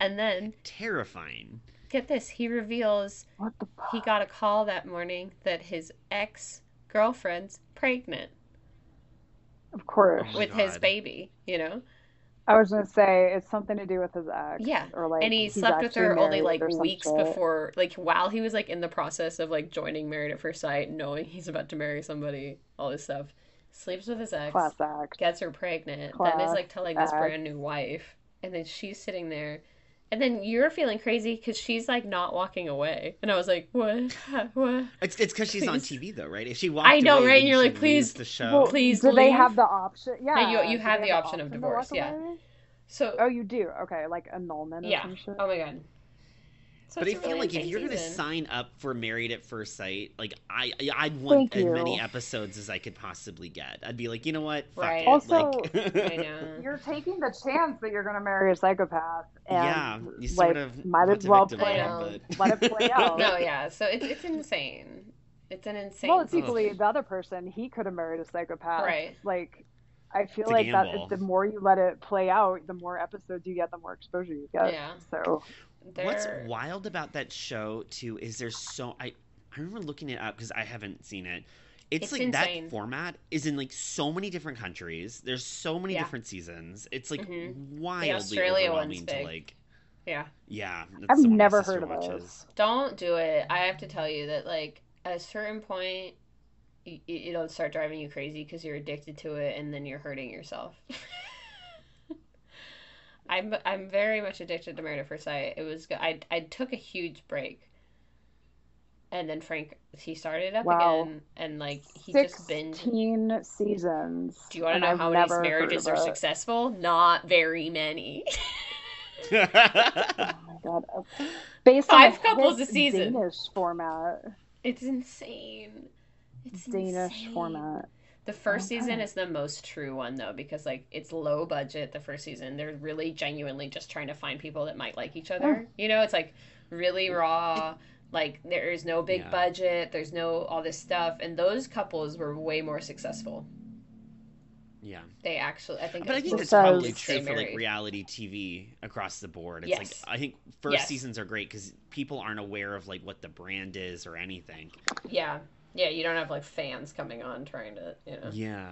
And then Terrifying. get this he reveals What the he got a call that morning that his ex girlfriend's pregnant. Of course. Oh my with his baby you know I was gonna say it's something to do with his ex. Yeah, Or like and he slept with her only like weeks shit. before like while he was like in the process of like joining married at first sight knowing he's about to marry somebody all this stuff sleeps with his ex Class act. gets her pregnant then is like telling this brand new wife and then she's sitting there. And then you're feeling crazy because she's like not walking away, and I was like, "What? What? It's it's because she's on TV though, right? If she walked I know, away, right? And you're like, please- lose the show. Well, Please do they have the option? Yeah, you- you do have they the option of divorce, yeah. away? So Oh, you do. Okay, like annulment or yeah. some shit. Oh my god. So but I feel really like if you're gonna sign up for Married at First Sight, like I, I I'd want Thank as many episodes as I could possibly get. I'd be like, you know what, Fuck Right. it. Also- like, You're taking the chance that you're going to marry a psychopath, and yeah, you sort like of might as well victimize play I it, know. but- Let it play out. No, yeah. So it's it's insane. It's an insane. well, it's season. equally the other person. He could have married a psychopath. Right. Like, I feel like gamble. that the more you let it play out, the more episodes you get, the more exposure you get. Yeah. So What's They're- wild about that show too is there's so I I remember looking it up because I haven't seen it. It's, It's like insane. that format is in like so many different countries. There's so many Yeah. different seasons. It's like Mhm. wildly Australia one's overwhelming to like Yeah. yeah. that's I've the one my never heard of watches. those. Don't do it. I have to tell you that like at a certain point, y- y- it'll start driving you crazy because you're addicted to it, and then you're hurting yourself. I'm I'm very much addicted to Married at First Sight. It was I I took a huge break, and then Frank he started up Wow. again, and like he just binged. Sixteen seasons. Do you want to know I've how many marriages are successful? Not very many. Oh my god! Oh. Based Five on couples a season. Danish format. it's insane. It's Danish insane. format. The oh, first season is the most true one though because like it's low budget the first season. They're really genuinely just trying to find people that might like each oh. other. You know, it's like really raw. Like there is no big Yeah. budget, there's no all this stuff and those couples were way more successful. yeah. They actually I think But I think was that's Says- probably true for like reality TV across the board. It's Yes. like I think first Yes. seasons are great because people aren't aware of like what the brand is or anything. Yeah. Yeah, you don't have like fans coming on trying to, you know. Yeah.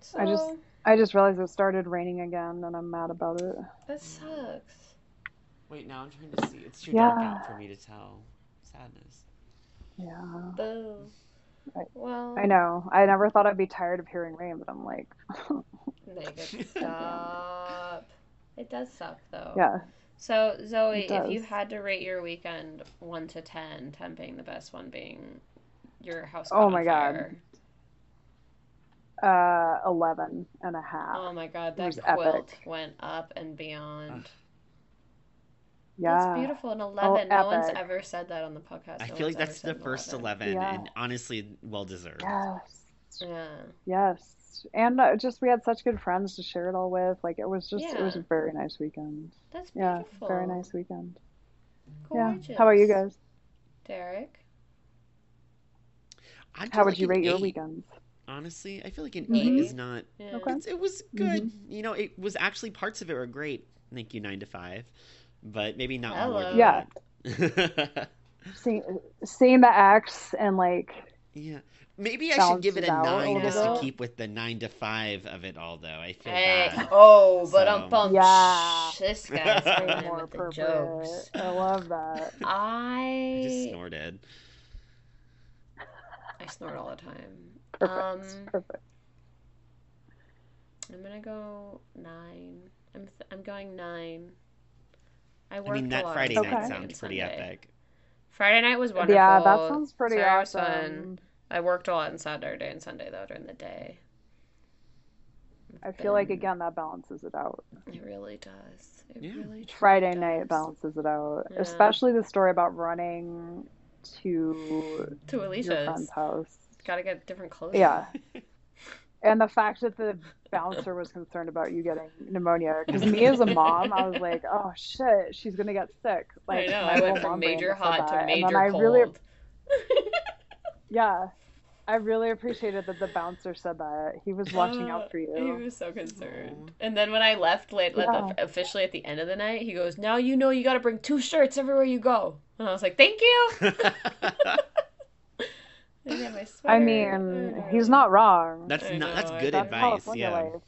so, I just- I just realized it started raining again, and I'm mad about it. that sucks. Wait, now I'm trying to see. It's too Yeah. dark out for me to tell. Sadness. Yeah, Boo. I- Well, I know. I never thought I'd be tired of hearing rain, but I'm like, Naked stop. It does suck though. yeah. So Zoe, if you had to rate your weekend one to 10, 10 being the best, one being your house. Oh caught on my God. fire. Uh, 11 and a half. Oh my god, It that quilt epic. went up and beyond. yeah. That's beautiful. An 11. no one's ever said that on the podcast. I feel like that's the an first 11, Yeah. and honestly, well deserved. Yes. Yeah. Yes. And uh, just we had such good friends to share it all with. Like it was just it was a very nice weekend. That's beautiful. Yeah, very nice weekend. Gorgeous. Yeah. How about you guys? Derek? I'd How would like you an rate your eight, weekends? Honestly, I feel like an Mhm. eight is not. Yeah. Okay. It's, it was good. You know, it was actually parts of it were great. Thank you, nine to five, but maybe not more. Hello. Than Yeah. that. Seeing seeing the acts and like yeah. Maybe I should give it a Balances a nine little just to keep with the nine to five of it all, though. I feel Hey, bad. oh, but So- I'm bummed. Yeah. This guy's Way more with the jokes. I love that. I just I snorted. I snort all the time. Perfect. Um, Perfect. I'm gonna go nine. I'm th- I'm going nine. I I worked mean, a that lot Friday on Okay. night sounds pretty Sunday. epic. Friday night was wonderful. Yeah, that sounds pretty Saturday was awesome. Fun. I worked a lot on Saturday and Sunday though during the day. I feel like again that balances it out. It really does. It Yeah. really truly Friday night balances it out. Yeah. Especially the story about running to To your friend's Alicia's. house. Gotta get different clothes. Yeah. And the fact that the bouncer was concerned about you getting pneumonia, because me as a mom, I was like, "Oh shit, she's gonna get sick." Like I know. I went from major hot to that. major and then I cold. really, yeah, I really appreciated that the bouncer said that he was watching Uh, out for you. He was so concerned. Aw. And then when I left late, like, Yeah. officially at the end of the night, he goes, "Now you know you got to bring two shirts everywhere you go." And I was like, "Thank you." And yeah, my sweater. I mean, he's not wrong. that's I not. That's know, I good. That's advice. California Yeah. life.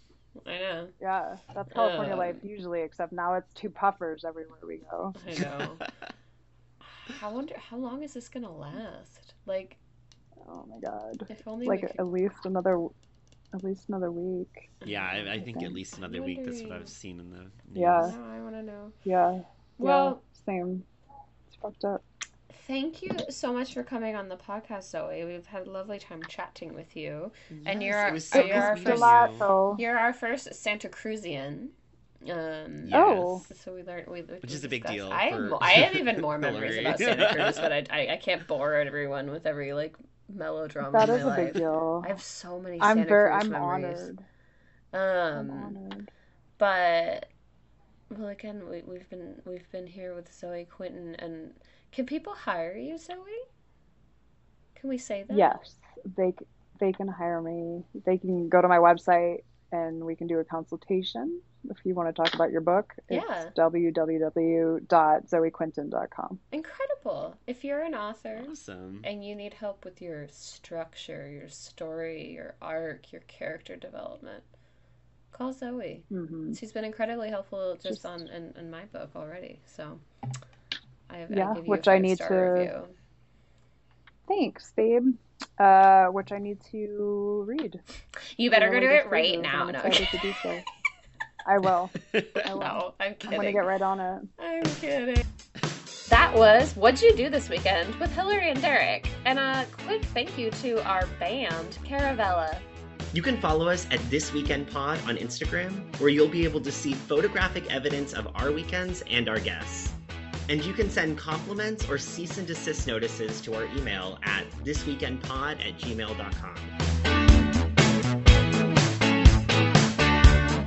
I know. Yeah, that's California Uh, life usually, except now it's two puffers everywhere we go. I know. I wonder how long is this gonna last? Like, Oh my god. if only Like could... at least another at least another week. Yeah, I, I think at least another week. That's what I've seen in the news. Yeah. Now I want to know. Yeah. Well, yeah, same. It's fucked up. thank you so much for coming on the podcast, Zoe. We've had a lovely time chatting with you. And you're our- it was so you're our first- you. you're our first Santa Cruzian. Um, Yes. Oh. So we learned, we, Which we is a big deal I have, for mo- I have even more memories about Santa Cruz, but I, I, I can't bore everyone with every like melodrama That is a big deal. I have so many. I'm Santa very. Cruz I'm memories. honored. I'm Um, honored. but well, again, we, we've been we've been here with Zoe Quinton, and can people hire you, Zoe? Can we say that? Yes, they they can hire me. They can go to my website and we can do a consultation if you want to talk about your book. It's Yeah. www.zoequinton.com. Incredible. If you're an author Awesome. and you need help with your structure, your story, your arc, your character development, call Zoe. hmm She's been incredibly helpful just, Just- on in, in my book already. So I have Yeah, I give you which a I need star to- review. Thanks, babe. Uh, which I need to read. You better go Really do it right now. I'm No, excited to do so. I will. I will. no, I'm kidding. I'm gonna get right on it. I'm kidding. That was What'd You Do This Weekend with Hilary and Derek. And a quick thank you to our band, Caravella. You can follow us at This Weekend Pod on Instagram, where you'll be able to see photographic evidence of our weekends and our guests. And you can send compliments or cease and desist notices to our email at thisweekendpod at gmail.com.